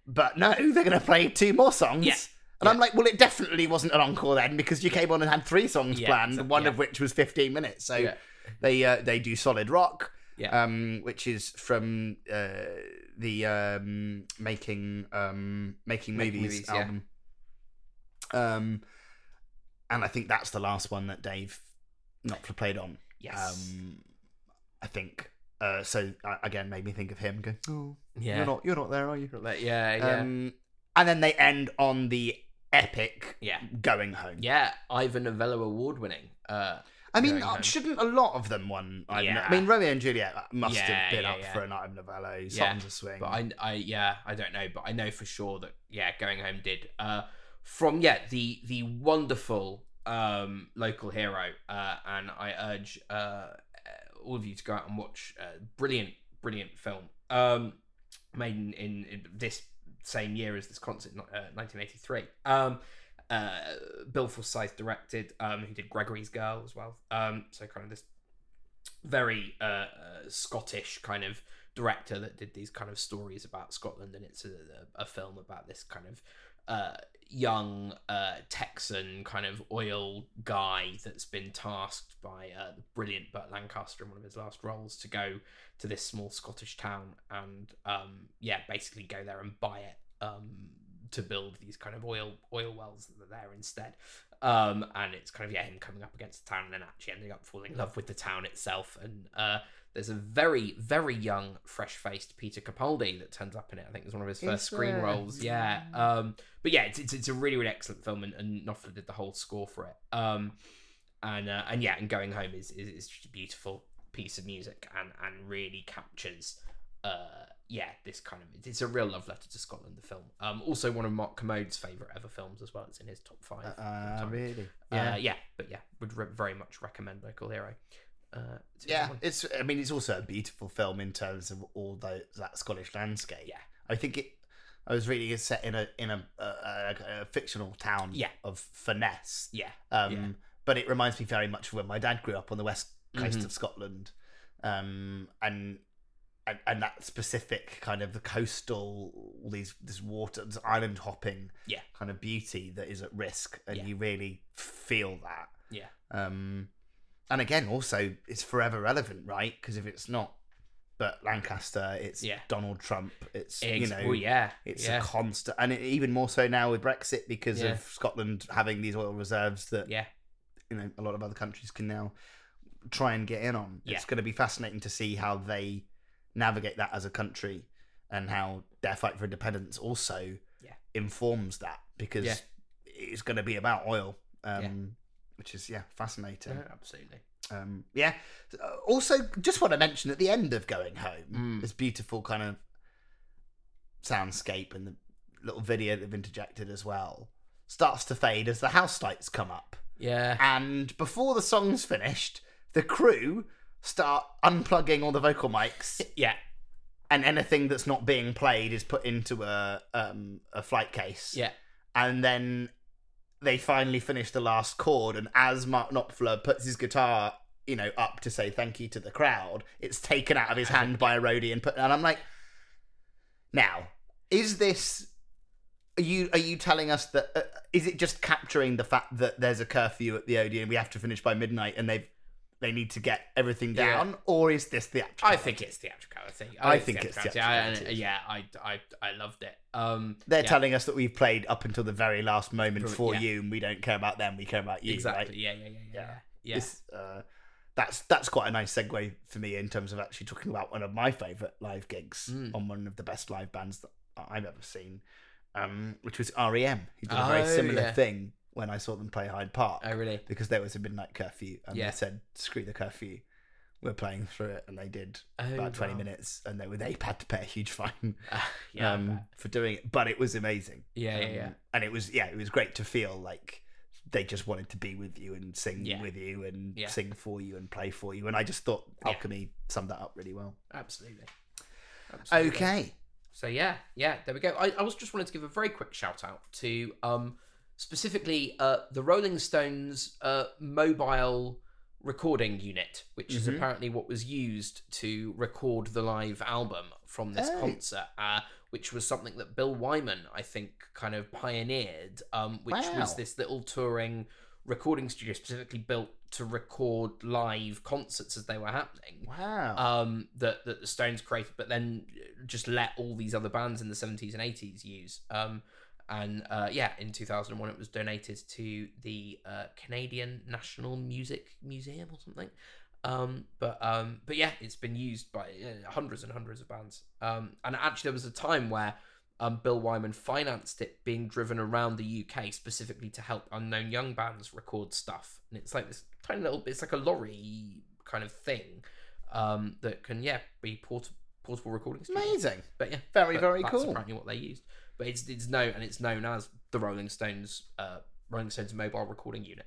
But no, they're going to play two more songs. Yeah. And I'm like, well, it definitely wasn't an encore then because you came on and had three songs Yeah, planned, so- one yeah. of which was 15 minutes. So Yeah. they uh, they do solid rock, Yeah. um, which is from uh, the um, making um, making Making movies, Movies, yeah. album. Um, and I think that's the last one that Dave Knopfler played on. yes, Um, I think. Uh, so uh, again, made me think of him. Go, oh, yeah, you're not, you're not there, are you? Yeah, yeah, Um, and then they end on the epic yeah, going home. yeah. Ivor Novello award winning. Uh, I mean, uh, shouldn't a lot of them won? I, Yeah. I mean, Romeo and Juliet must Yeah, have been yeah, up for an Ivor Novello, Yeah, Songs of Swing. but I, I, yeah, I don't know, but I know for sure that yeah, Going Home did. Uh, from yeah, the the wonderful um local hero, uh, and I urge uh uh, all of you to go out and watch. a brilliant, brilliant film. Um, made in, in, in this same year as this concert, uh, 1983. Um, uh, Bill Forsyth directed, um, who did Gregory's Girl as well. Um, so kind of this very uh, uh, Scottish kind of director that did these kind of stories about Scotland, and it's a, a film about this kind of uh, young uh, Texan kind of oil guy that's been tasked by uh, the brilliant Burt Lancaster in one of his last roles to go to this small Scottish town and um, yeah, basically go there and buy it um, to build these kind of oil oil wells that are there instead. Um, and it's kind of yeah him coming up against the town and then actually ending up falling in love with the town itself. And uh, there's a very very young, fresh faced Peter Capaldi that turns up in it. I think it's one of his first Is screen there? roles. Yeah. Um, but yeah, it's, it's it's a really really excellent film, and, and Knopfler did the whole score for it. Um, and uh, and yeah, and going home is, is is just a beautiful piece of music, and and really captures uh yeah this kind of it's a real love letter to Scotland. The film, um, also one of Mark Kermode's favorite ever films as well. It's in his top five. uh, really? yeah, uh, yeah, but yeah, would re- very much recommend Local Hero. Uh, Yeah, it's. I mean, it's also a beautiful film in terms of all those, that Scottish landscape. Yeah. I think it. I was reading it's set in a in a, a, a, a fictional town Yeah. of Ferness. yeah, Um, Yeah. But it reminds me very much of when my dad grew up on the west coast Mhm. of Scotland, um, and, and and that specific kind of the coastal, all these this water, this island hopping, Yeah. kind of beauty that is at risk, and Yeah. you really feel that. yeah, Um, and again, also it's forever relevant, right? Because if it's not, Burt Lancaster, it's Yeah. Donald Trump, it's you know, well, yeah, it's yeah, a constant, and it, even more so now with Brexit because Yeah. of Scotland having these oil reserves that yeah, you know a lot of other countries can now try and get in on. It's going to be fascinating to see how they navigate that as a country and how their fight for independence also informs that because it's going to be about oil. Um. Which is yeah fascinating. No, absolutely. Um, yeah. Also, just want to mention at the end of Going Home, Mm. this beautiful kind of soundscape and the little video they've interjected as well starts to fade as the house lights come up. Yeah, And before the song's finished, the crew start unplugging all the vocal mics, yeah, and anything that's not being played is put into a um, a flight case. yeah, And then they finally finish the last chord, and as Mark Knopfler puts his guitar, you know, up to say thank you to the crowd, it's taken out of his hand by a roadie and put. And I'm like, now, is this? Are you are you telling us that? Uh, is it just capturing the fact that there's a curfew at the Odeon we have to finish by midnight, and they've they need to get everything Yeah. down, or is this theatrical? I think it's theatricality. I think it's theatricality. I- theatricality. yeah, I, I, I loved it. Um, They're yeah, telling us that we've played up until the very last moment for yeah. you, and we don't care about them. We care about you. exactly. Right? Yeah, yeah, yeah, yeah, Yeah. yeah. yeah. This, uh, that's that's quite a nice segue for me in terms of actually talking about one of my favourite live gigs Mm. on one of the best live bands that I've ever seen, um, which was REM. Who did a very Oh, similar yeah. thing when I saw them play Hyde Park Oh, really? because there was a midnight curfew, and Yeah. they said, "Screw the curfew." We're playing through it, and they did Oh, about twenty wow. minutes, and they were they had to pay a huge fine Ah, yeah, I um, bet. for doing it, but it was amazing. yeah, yeah, Um, yeah. And it was yeah, it was great to feel like they just wanted to be with you and sing Yeah. with you and Yeah. sing for you and play for you. And I just thought Yeah. Alchemy summed that up really well. Absolutely. Absolutely. Okay. So yeah, yeah, there we go. I, I was just wanted to give a very quick shout out to um specifically uh the Rolling Stones uh mobile recording unit, which is Mhm. apparently what was used to record the live album from this Oh. concert, uh, which was something that Bill Wyman, I think, kind of pioneered, um, which Wow. was this little touring recording studio specifically built to record live concerts as they were happening Wow. um, that that the Stones created, but then just let all these other bands in the seventies and eighties use. Um, and uh, yeah, in two thousand and one, it was donated to the uh, Canadian National Music Museum or something. Um, but um, but yeah, it's been used by uh, hundreds and hundreds of bands. Um, and actually, there was a time where um, Bill Wyman financed it being driven around the UK specifically to help unknown young bands record stuff. And it's like this tiny little, it's like a lorry kind of thing um, that can yeah be port- portable recording studio. Amazing. But yeah, Very, but very that's cool. Apparently, what they used, but it's it's known and it's known as the Rolling Stones uh, Rolling Stones mobile recording unit.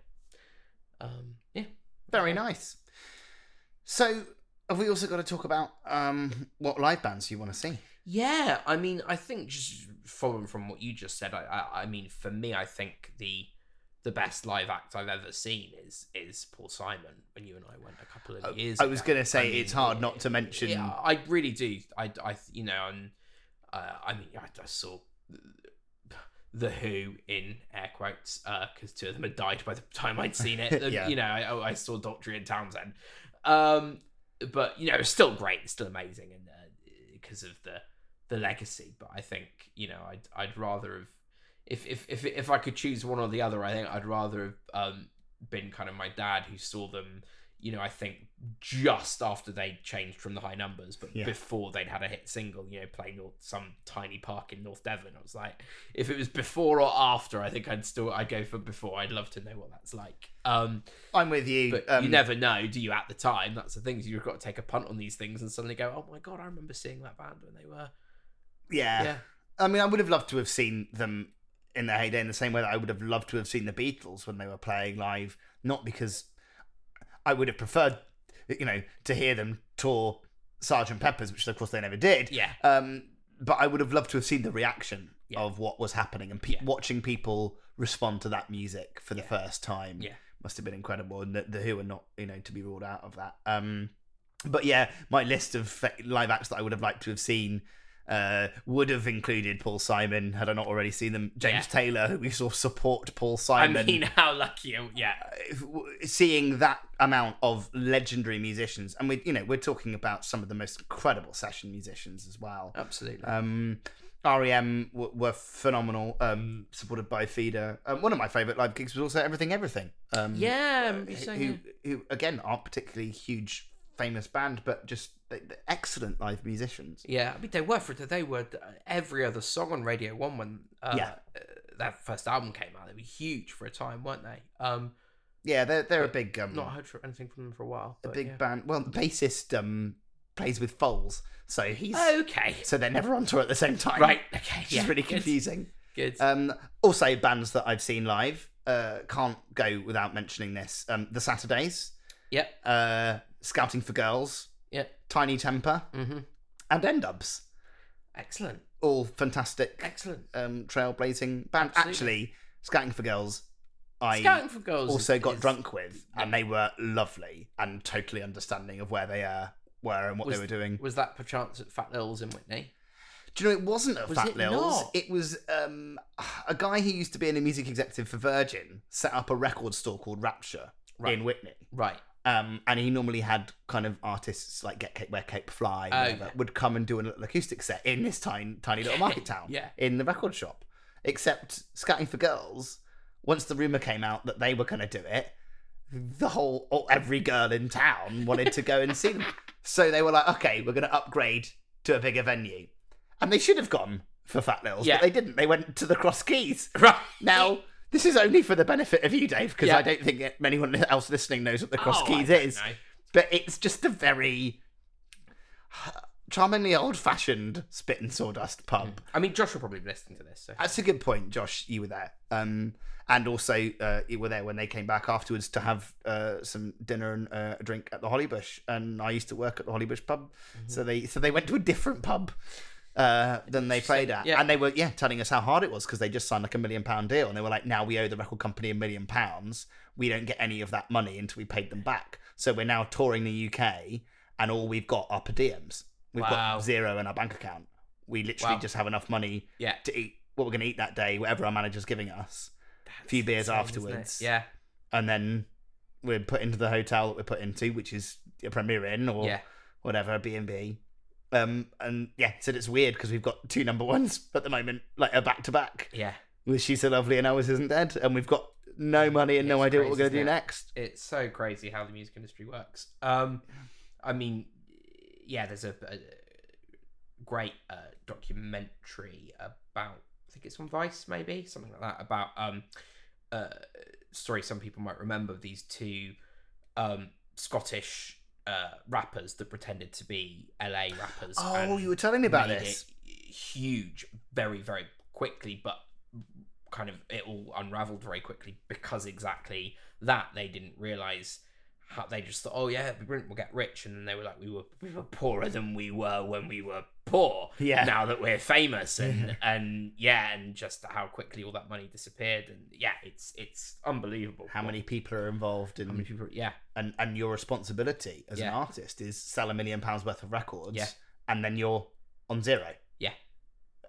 Um, yeah, Very nice. So, have we also got to talk about um, what live bands you want to see? Yeah, I mean, I think just following from what you just said, I, I, I mean, for me, I think the the best live act I've ever seen is is Paul Simon. When you and I went a couple of years, I was going to say I mean, it's hard not to mention. Yeah, I really do. I, I you know, and uh, I mean, I, I saw the Who in air quotes because two of them had died by the time I'd seen it. Yeah. You know, I, I saw Daltrey and Townshend, um, but you know, it's still great, still amazing, and because of the the legacy. But I think you know, I'd I'd rather have if if if if I could choose one or the other, I think I'd rather have um, been kind of my dad who saw them. You know, I think just after they changed from the high numbers, but Yeah. before they'd had a hit single, you know, playing some tiny park in North Devon. I was like, if it was before or after, I think I'd still I'd go for before. I'd love to know what that's like. Um, I'm with you. but um, you never know, do you? At the time, that's the thing. You've got to take a punt on these things and suddenly go, oh my god, I remember seeing that band when they were. Yeah. Yeah, I mean, I would have loved to have seen them in their heyday in the same way that I would have loved to have seen the Beatles when they were playing live. Not because I would have preferred, you know, to hear them tour Sergeant Pepper's, which of course they never did. yeah, Um, but I would have loved to have seen the reaction Yeah. of what was happening and pe- Yeah. watching people respond to that music for the Yeah. first time. Yeah. must have been incredible, and the, the Who are not, you know, to be ruled out of that. Um, but yeah, my list of live acts that I would have liked to have seen uh, would have included Paul Simon had I not already seen them. James Yeah. Taylor, who we saw support Paul Simon. I mean, how lucky? Yeah, Uh, seeing that amount of legendary musicians, and we, you know, we're talking about some of the most incredible session musicians as well. absolutely. Um, REM w- were phenomenal, um, supported by Feeder. Um, one of my favourite live gigs was also Everything Everything. Um, yeah, uh, who, who again aren't particularly huge, famous band, but just excellent live musicians. Yeah, I mean they were for they were every other song on Radio One when uh, Yeah. uh, that first album came out. They were huge for a time, weren't they? Um, Yeah, they're they're a big um, not heard for anything from them for a while. a big yeah. band. Well, the bassist um plays with Foals, so he's Okay, so they're never on tour at the same time. right. Okay, which yeah, is really good, confusing. Good. Um, also, bands that I've seen live uh, can't go without mentioning this. Um, the Saturdays, yep. uh, Scouting for Girls, Yep. Tinie Tempah, Mm-hmm. and N-Dubz. Excellent. All fantastic, Excellent. um, trailblazing band. Absolutely. Actually, Scouting for Girls, I Scouting for Girls also is- got is- drunk with, and they were lovely and totally understanding of where they uh, were and what Was- they were doing. Was that perchance at Fat Lil's in Witney? Do you know it wasn't at Was Fat it Lil's? not? It was um, a guy who used to be in a music executive for Virgin set up a record store called Rapture Right. in Witney. Right. Um, and he normally had kind of artists like Get Cape, Wear Cape Fly, Oh, whatever, yeah. would come and do a little acoustic set in this tiny, tiny little market town Yeah. in the record shop. Except Scouting for Girls, once the rumor came out that they were going to do it, the whole or every girl in town wanted to go and see them. So they were like, okay, we're going to upgrade to a bigger venue, and they should have gone for Fat Lils, Yeah. but they didn't. They went to the Cross Keys. Right. Now, this is only for the benefit of you, Dave, because Yeah. I don't think anyone else listening knows what the Cross Oh, Keys is know. but it's just a very charmingly old-fashioned spit and sawdust pub. I mean, Josh will probably be listening to this. So. That's a good point, Josh. You were there, um, and also uh, you were there when they came back afterwards to have uh, some dinner and uh, a drink at the Hollybush. And I used to work at the Hollybush pub, so they so they went to a different pub uh, than they played at, Yeah. and they were yeah telling us how hard it was because they just signed like a million pound deal, and they were like, now we owe the record company a million pounds. We don't get any of that money until we paid them back. So we're now touring the UK, and all we've got are per diems. We've Wow. got zero in our bank account. We literally Wow. just have enough money Yeah. to eat what we're going to eat that day, whatever our manager's giving us, a few beers Insane, afterwards, Yeah. and then we're put into the hotel that we're put into, which is a Premier Inn or Yeah. whatever, B and B. Um, and yeah, so it's weird because we've got two number ones at the moment, like a back to back. Yeah. With She's So Lovely and Elvis Ain't Dead, and we've got no money and no It's idea what we're crazy, going to do isn't it? next. It's so crazy how the music industry works. Um, I mean, yeah, there's a, a great uh, documentary about, I think it's on Vice, maybe something like that, about um, uh, story some people might remember of these two um, Scottish uh, rappers that pretended to be LA rappers. Oh, you were telling me about this. it huge very very quickly but kind of it all unraveled very quickly because exactly that they didn't realize how they just thought oh yeah it'd be brilliant we'll get rich and then they were like we were we were poorer than we were when we were poor Yeah. now that we're famous and and yeah and just how quickly all that money disappeared and yeah it's it's unbelievable How many people are involved in how many people yeah and and your responsibility as an artist is sell a million pounds worth of records Yeah. and then you're on zero Yeah.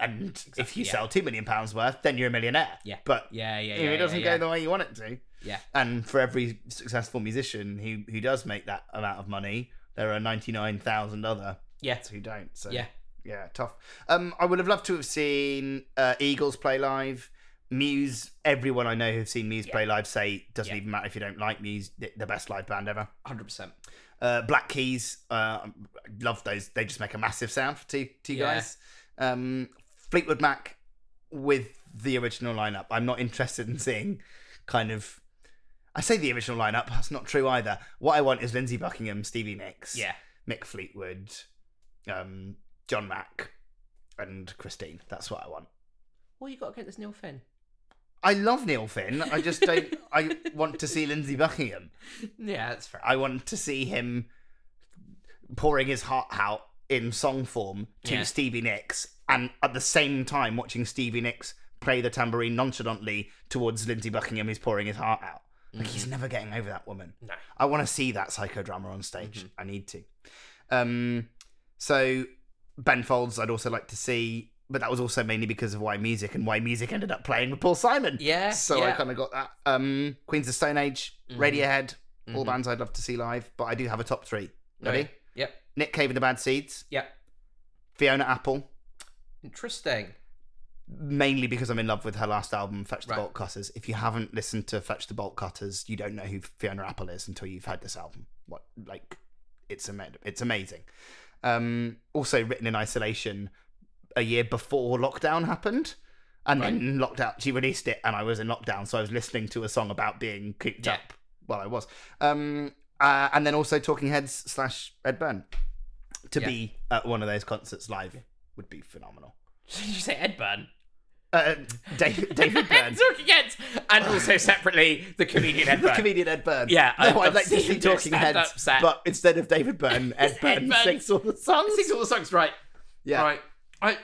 and if you yeah. sell two million pounds worth then you're a millionaire Yeah. but yeah yeah if yeah it doesn't yeah, go yeah. the way you want it to Yeah. and for every successful musician who who does make that amount of money there are 99,000 other yeah who don't so yeah yeah tough um i would have loved to have seen uh, eagles play live muse everyone i know who've seen muse Yeah. play live say doesn't Yeah. even matter if you don't like muse the the best live band ever 100% uh, Black Keys, uh, love those. They just make a massive sound for two two Yeah. guys. Um, Fleetwood Mac with the original lineup. I'm not interested in seeing kind of. I say the original lineup. That's not true either. What I want is Lindsey Buckingham, Stevie Nicks, yeah Mick Fleetwood, um, John Mack, and Christine. That's what I want. What you got against Neil Finn? I love Neil Finn. I just don't. I want to see Lindsey Buckingham. Yeah, that's fair. I want to see him pouring his heart out in song form to Yeah. Stevie Nicks, and at the same time watching Stevie Nicks play the tambourine nonchalantly towards Lindsey Buckingham, who's pouring his heart out. Like he's never getting over that woman. No. I want to see that psychodrama on stage. Mm-hmm. I need to. Um, so Ben Folds, I'd also like to see, but that was also mainly because of yMusic and yMusic ended up playing with Paul Simon. Yeah. So yeah. I kind of got that. Um, Queens of Stone Age, Mhm. Radiohead, all Mhm. bands I'd love to see live, but I do have a top three. Ready? Okay. Yep. Nick Cave and the Bad Seeds, Yep. Fiona Apple, Interesting. Mainly because I'm in love with her last album, Fetch the Right. Bolt Cutters. If you haven't listened to Fetch the Bolt Cutters, you don't know who Fiona Apple is until you've had this album. What like it's ama- it's amazing. Um, also written in isolation a year before lockdown happened. And then lockdown, she released it, and I was in lockdown, so I was listening to a song about being cooped Yeah. up while I was. Um, uh, and then also Talking Heads slash Ed Byrne to Yeah. be at one of those concerts live would be phenomenal. Did you say Ed Byrne? Uh, David, David Byrne. Talking Heads, and also separately the comedian Ed Byrne. the comedian Ed Byrne. Yeah, no, I'd like to see him do a Talking Heads, but instead of David Byrne, Ed Ed Byrne Byrne. sings all the songs. Sings all the songs right. Yeah, Right. I, I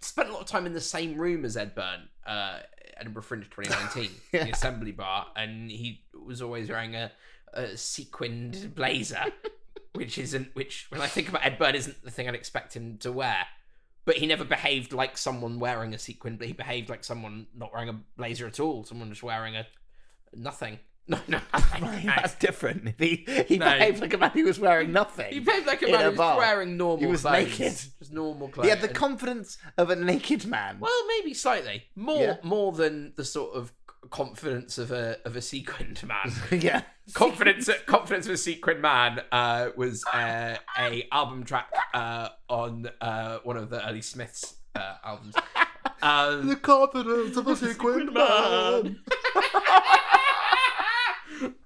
spent a lot of time in the same room as Ed Byrne, uh, Edinburgh Fringe 2019, Yeah. the Assembly Bar, and he was always wearing a, a sequined blazer, which isn't which when I think about Ed Byrne isn't the thing I'd expect him to wear. But he never behaved like someone wearing a sequin. But He behaved like someone not wearing a blazer at all. Someone just wearing a nothing. No, no, that's different. He he No. behaved like a man who was wearing nothing. He behaved like a man who was wearing normal He was clothes. naked. Just normal clothes. he had the confidence of a naked man. Well, maybe slightly more Yeah. more than the sort of confidence of a of a sequined man. yeah, confidence confidence of a sequined man uh, was uh, a album track uh, on uh, one of the early Smiths uh, albums. Um, the confidence of a sequined man.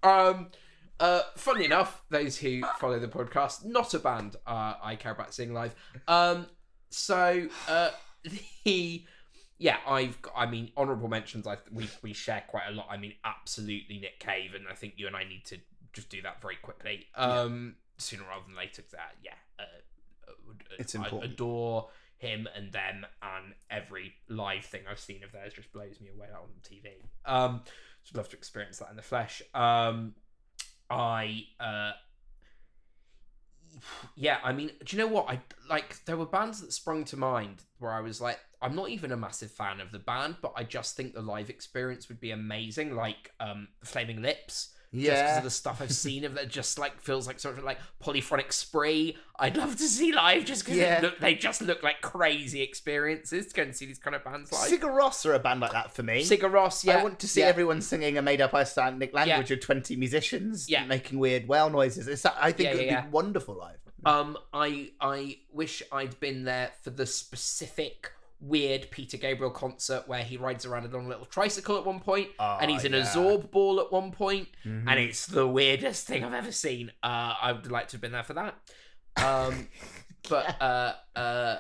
um, uh, funnily enough, those who follow the podcast, not a band uh, I care about seeing live. Um, so uh, the yeah, I've got, I mean honourable mentions. I we we share quite a lot. I mean, absolutely Nick Cave, and I think you and I need to just do that very quickly. Um, sooner rather than later. 'cause, uh, yeah, uh, uh, It's I important. adore him and them, and every live thing I've seen of theirs just blows me away on TV. Um, just love to experience that in the flesh. Um, I uh, yeah, I mean, do you know what? I like there were bands that sprung to mind where I was like, I'm not even a massive fan of the band, but I just think the live experience would be amazing. Like um, Flaming Lips, just because of the stuff I've seen of that, just like feels like sort of like polyphonic spree. I'd love to see live just because Yeah. they just look like crazy experiences to go and see these kind of bands live. Sigur Rós are a band like that for me. Sigur Rós, yeah, I want to see yeah. everyone singing a made-up Icelandic language with twenty musicians Yeah. making weird whale noises. It's, I think Yeah, it would yeah, be yeah. wonderful live. Um, I I wish I'd been there for the specific weird Peter Gabriel concert where he rides around on a little tricycle at one point, Oh, and he's in a. Zorb ball at one point, Mhm. and it's the weirdest thing I've ever seen. Uh, I would like to have been there for that. Um, but uh, uh,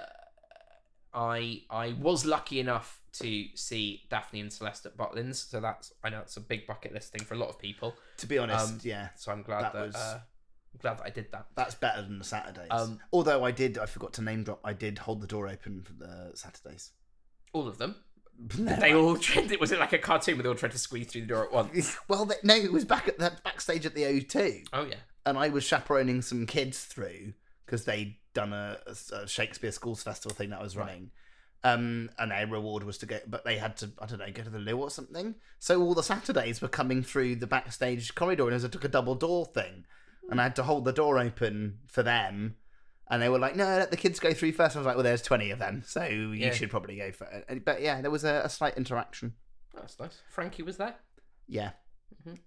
I I was lucky enough to see Daphne and Celeste at Butlins, so that's I know it's a big bucket list thing for a lot of people. to be honest, um, yeah, So I'm glad That that, was- uh, glad that I did that. that's better than the Saturdays. Um, Although I did, I forgot to name drop. I did hold the door open for the Saturdays. All of them. No, They I- all tried. Was it like a cartoon where they all tried to squeeze through the door at once? well, they, no, it was back at the backstage at the O2, Oh yeah. and I was chaperoning some kids through because they'd done a, a Shakespeare Schools Festival thing that I was Right. running. Um, and their reward was to go, but they had to, I don't know, go to the loo or something. So all the Saturdays were coming through the backstage corridor, and as I took a double door thing, and I had to hold the door open for them. And they were like, "No, let the kids go through first. I was like, "Well, there's twenty of them, so you Yeah. should probably go for it." But yeah, there was a, a slight interaction. That's nice. Frankie was there. Yeah, Mhm.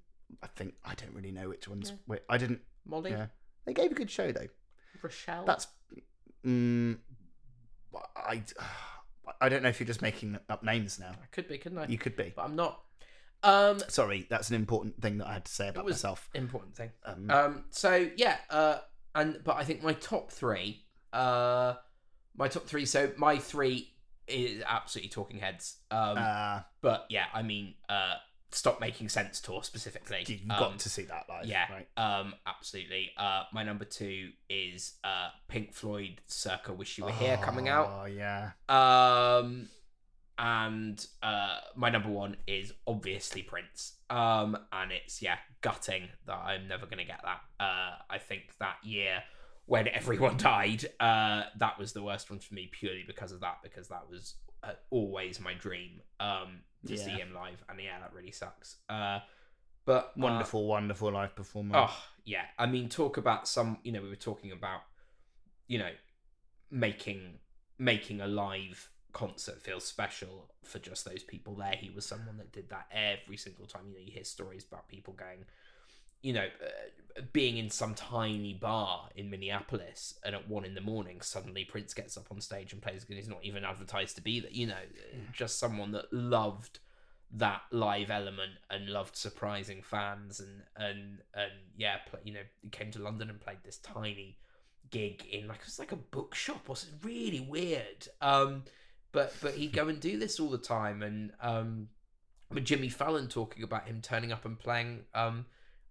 I think I don't really know which ones. Yeah. Wait, I didn't. Molly. Yeah, they gave a good show though. Rochelle. That's. Mm, I. I don't know if you're just making up names now. I could be, couldn't I? You could be. But I'm not. Um, Sorry, that's an important thing that I had to say about myself. important thing. Um, Um, so yeah. Uh, and but I think my top three. Uh, my top three. So my three is absolutely Talking Heads. Um, uh, but yeah, I mean, uh, Stop Making Sense tour specifically. you've Um, got to see that live. yeah, Right. um, absolutely. Uh, my number two is uh, Pink Floyd Circa Wish You Were Here coming out. Oh yeah. Um, and uh, my number one is obviously Prince. Um, and it's yeah, gutting that I'm never gonna get that. Uh, I think that year when everyone died, uh, that was the worst one for me purely because of that. Because that was uh, always my dream. Um, to see him live, and yeah, that really sucks. Uh, but uh, Wonderful, wonderful live performance. Oh yeah, I mean, talk about some. You know, we were talking about, you know, making making a live concert feels special for just those people there. He was someone that did that every single time. You know, you hear stories about people going, you know, uh, being in some tiny bar in Minneapolis, and at one in the morning, suddenly Prince gets up on stage and plays. And he's not even advertised to be there. You know, just someone that loved that live element and loved surprising fans and and and yeah, play, you know, came to London and played this tiny gig in like it was like a bookshop or something really weird. Um, but but he'd go and do this all the time and um, with Jimmy Fallon talking about him turning up and playing um.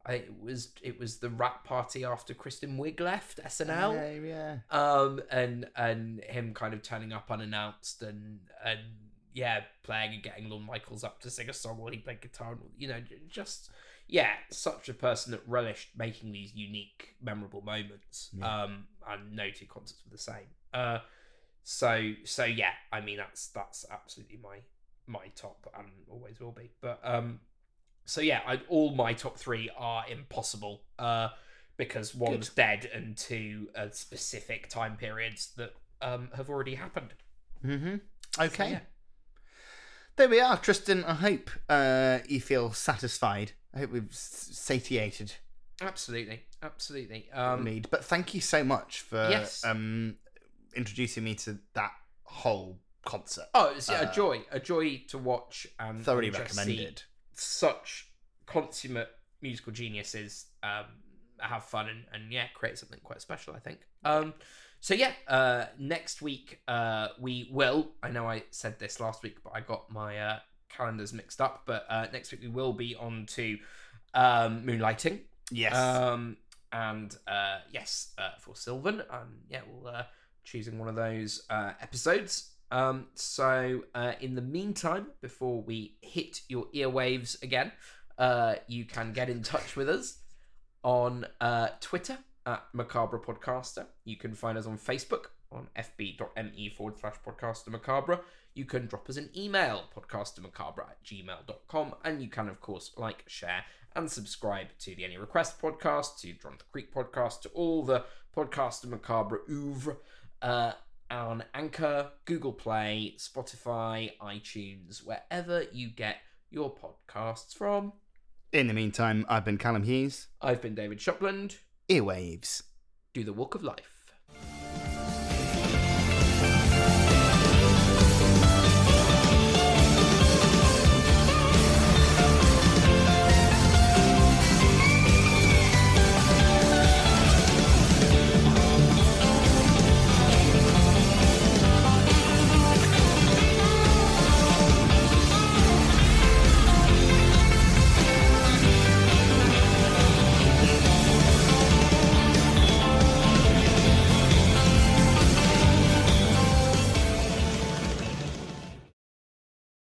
I, it was it was the wrap party after Kristen Wiig left SNL Yeah, yeah. um and and him kind of turning up unannounced and and yeah playing and getting Lorne Michaels up to sing a song while he played guitar and you know just yeah such a person that relished making these unique memorable moments Yeah. um and no two concerts were the same uh so so yeah I mean that's that's absolutely my my top and always will be but um so yeah I, all my top three are impossible uh because one's dead and two uh, specific time periods that um, have already happened. Mm-hmm. So, Okay. yeah. There we are, Tristan. I hope uh, you feel satisfied. I hope we've satiated Absolutely, absolutely. Um, need. But thank you so much for Yes. um, introducing me to that whole concert. oh, it's yeah, Uh, a joy, a joy to watch and Thoroughly and recommended. such consummate musical geniuses um, have fun and, and yeah, create something quite special. I think. Um, so yeah, uh, next week uh, we will. I know I said this last week, but I got my uh, calendars mixed up. But uh, next week we will be on to um, moonlighting. Yes. Um, and uh, yes, uh, for Sylvan, and yeah, we'll uh, choosing one of those uh, episodes. Um, so uh, in the meantime, before we hit your earwaves again, uh, you can get in touch with us on uh, Twitter at Macabre Podcaster. You can find us on Facebook on fb.me forward slash podcaster macabre. You can drop us an email, podcastermacabre at gmail.com, and you can, of course, like, share, and subscribe to the Any Request podcast, to Drum the Creek podcast, to all the Podcaster Macabre oeuvre uh, on Anchor, Google Play, Spotify, iTunes, wherever you get your podcasts from. In the meantime, I've been Callum Hughes. I've been David Shopland. Earwaves. Do the walk of life.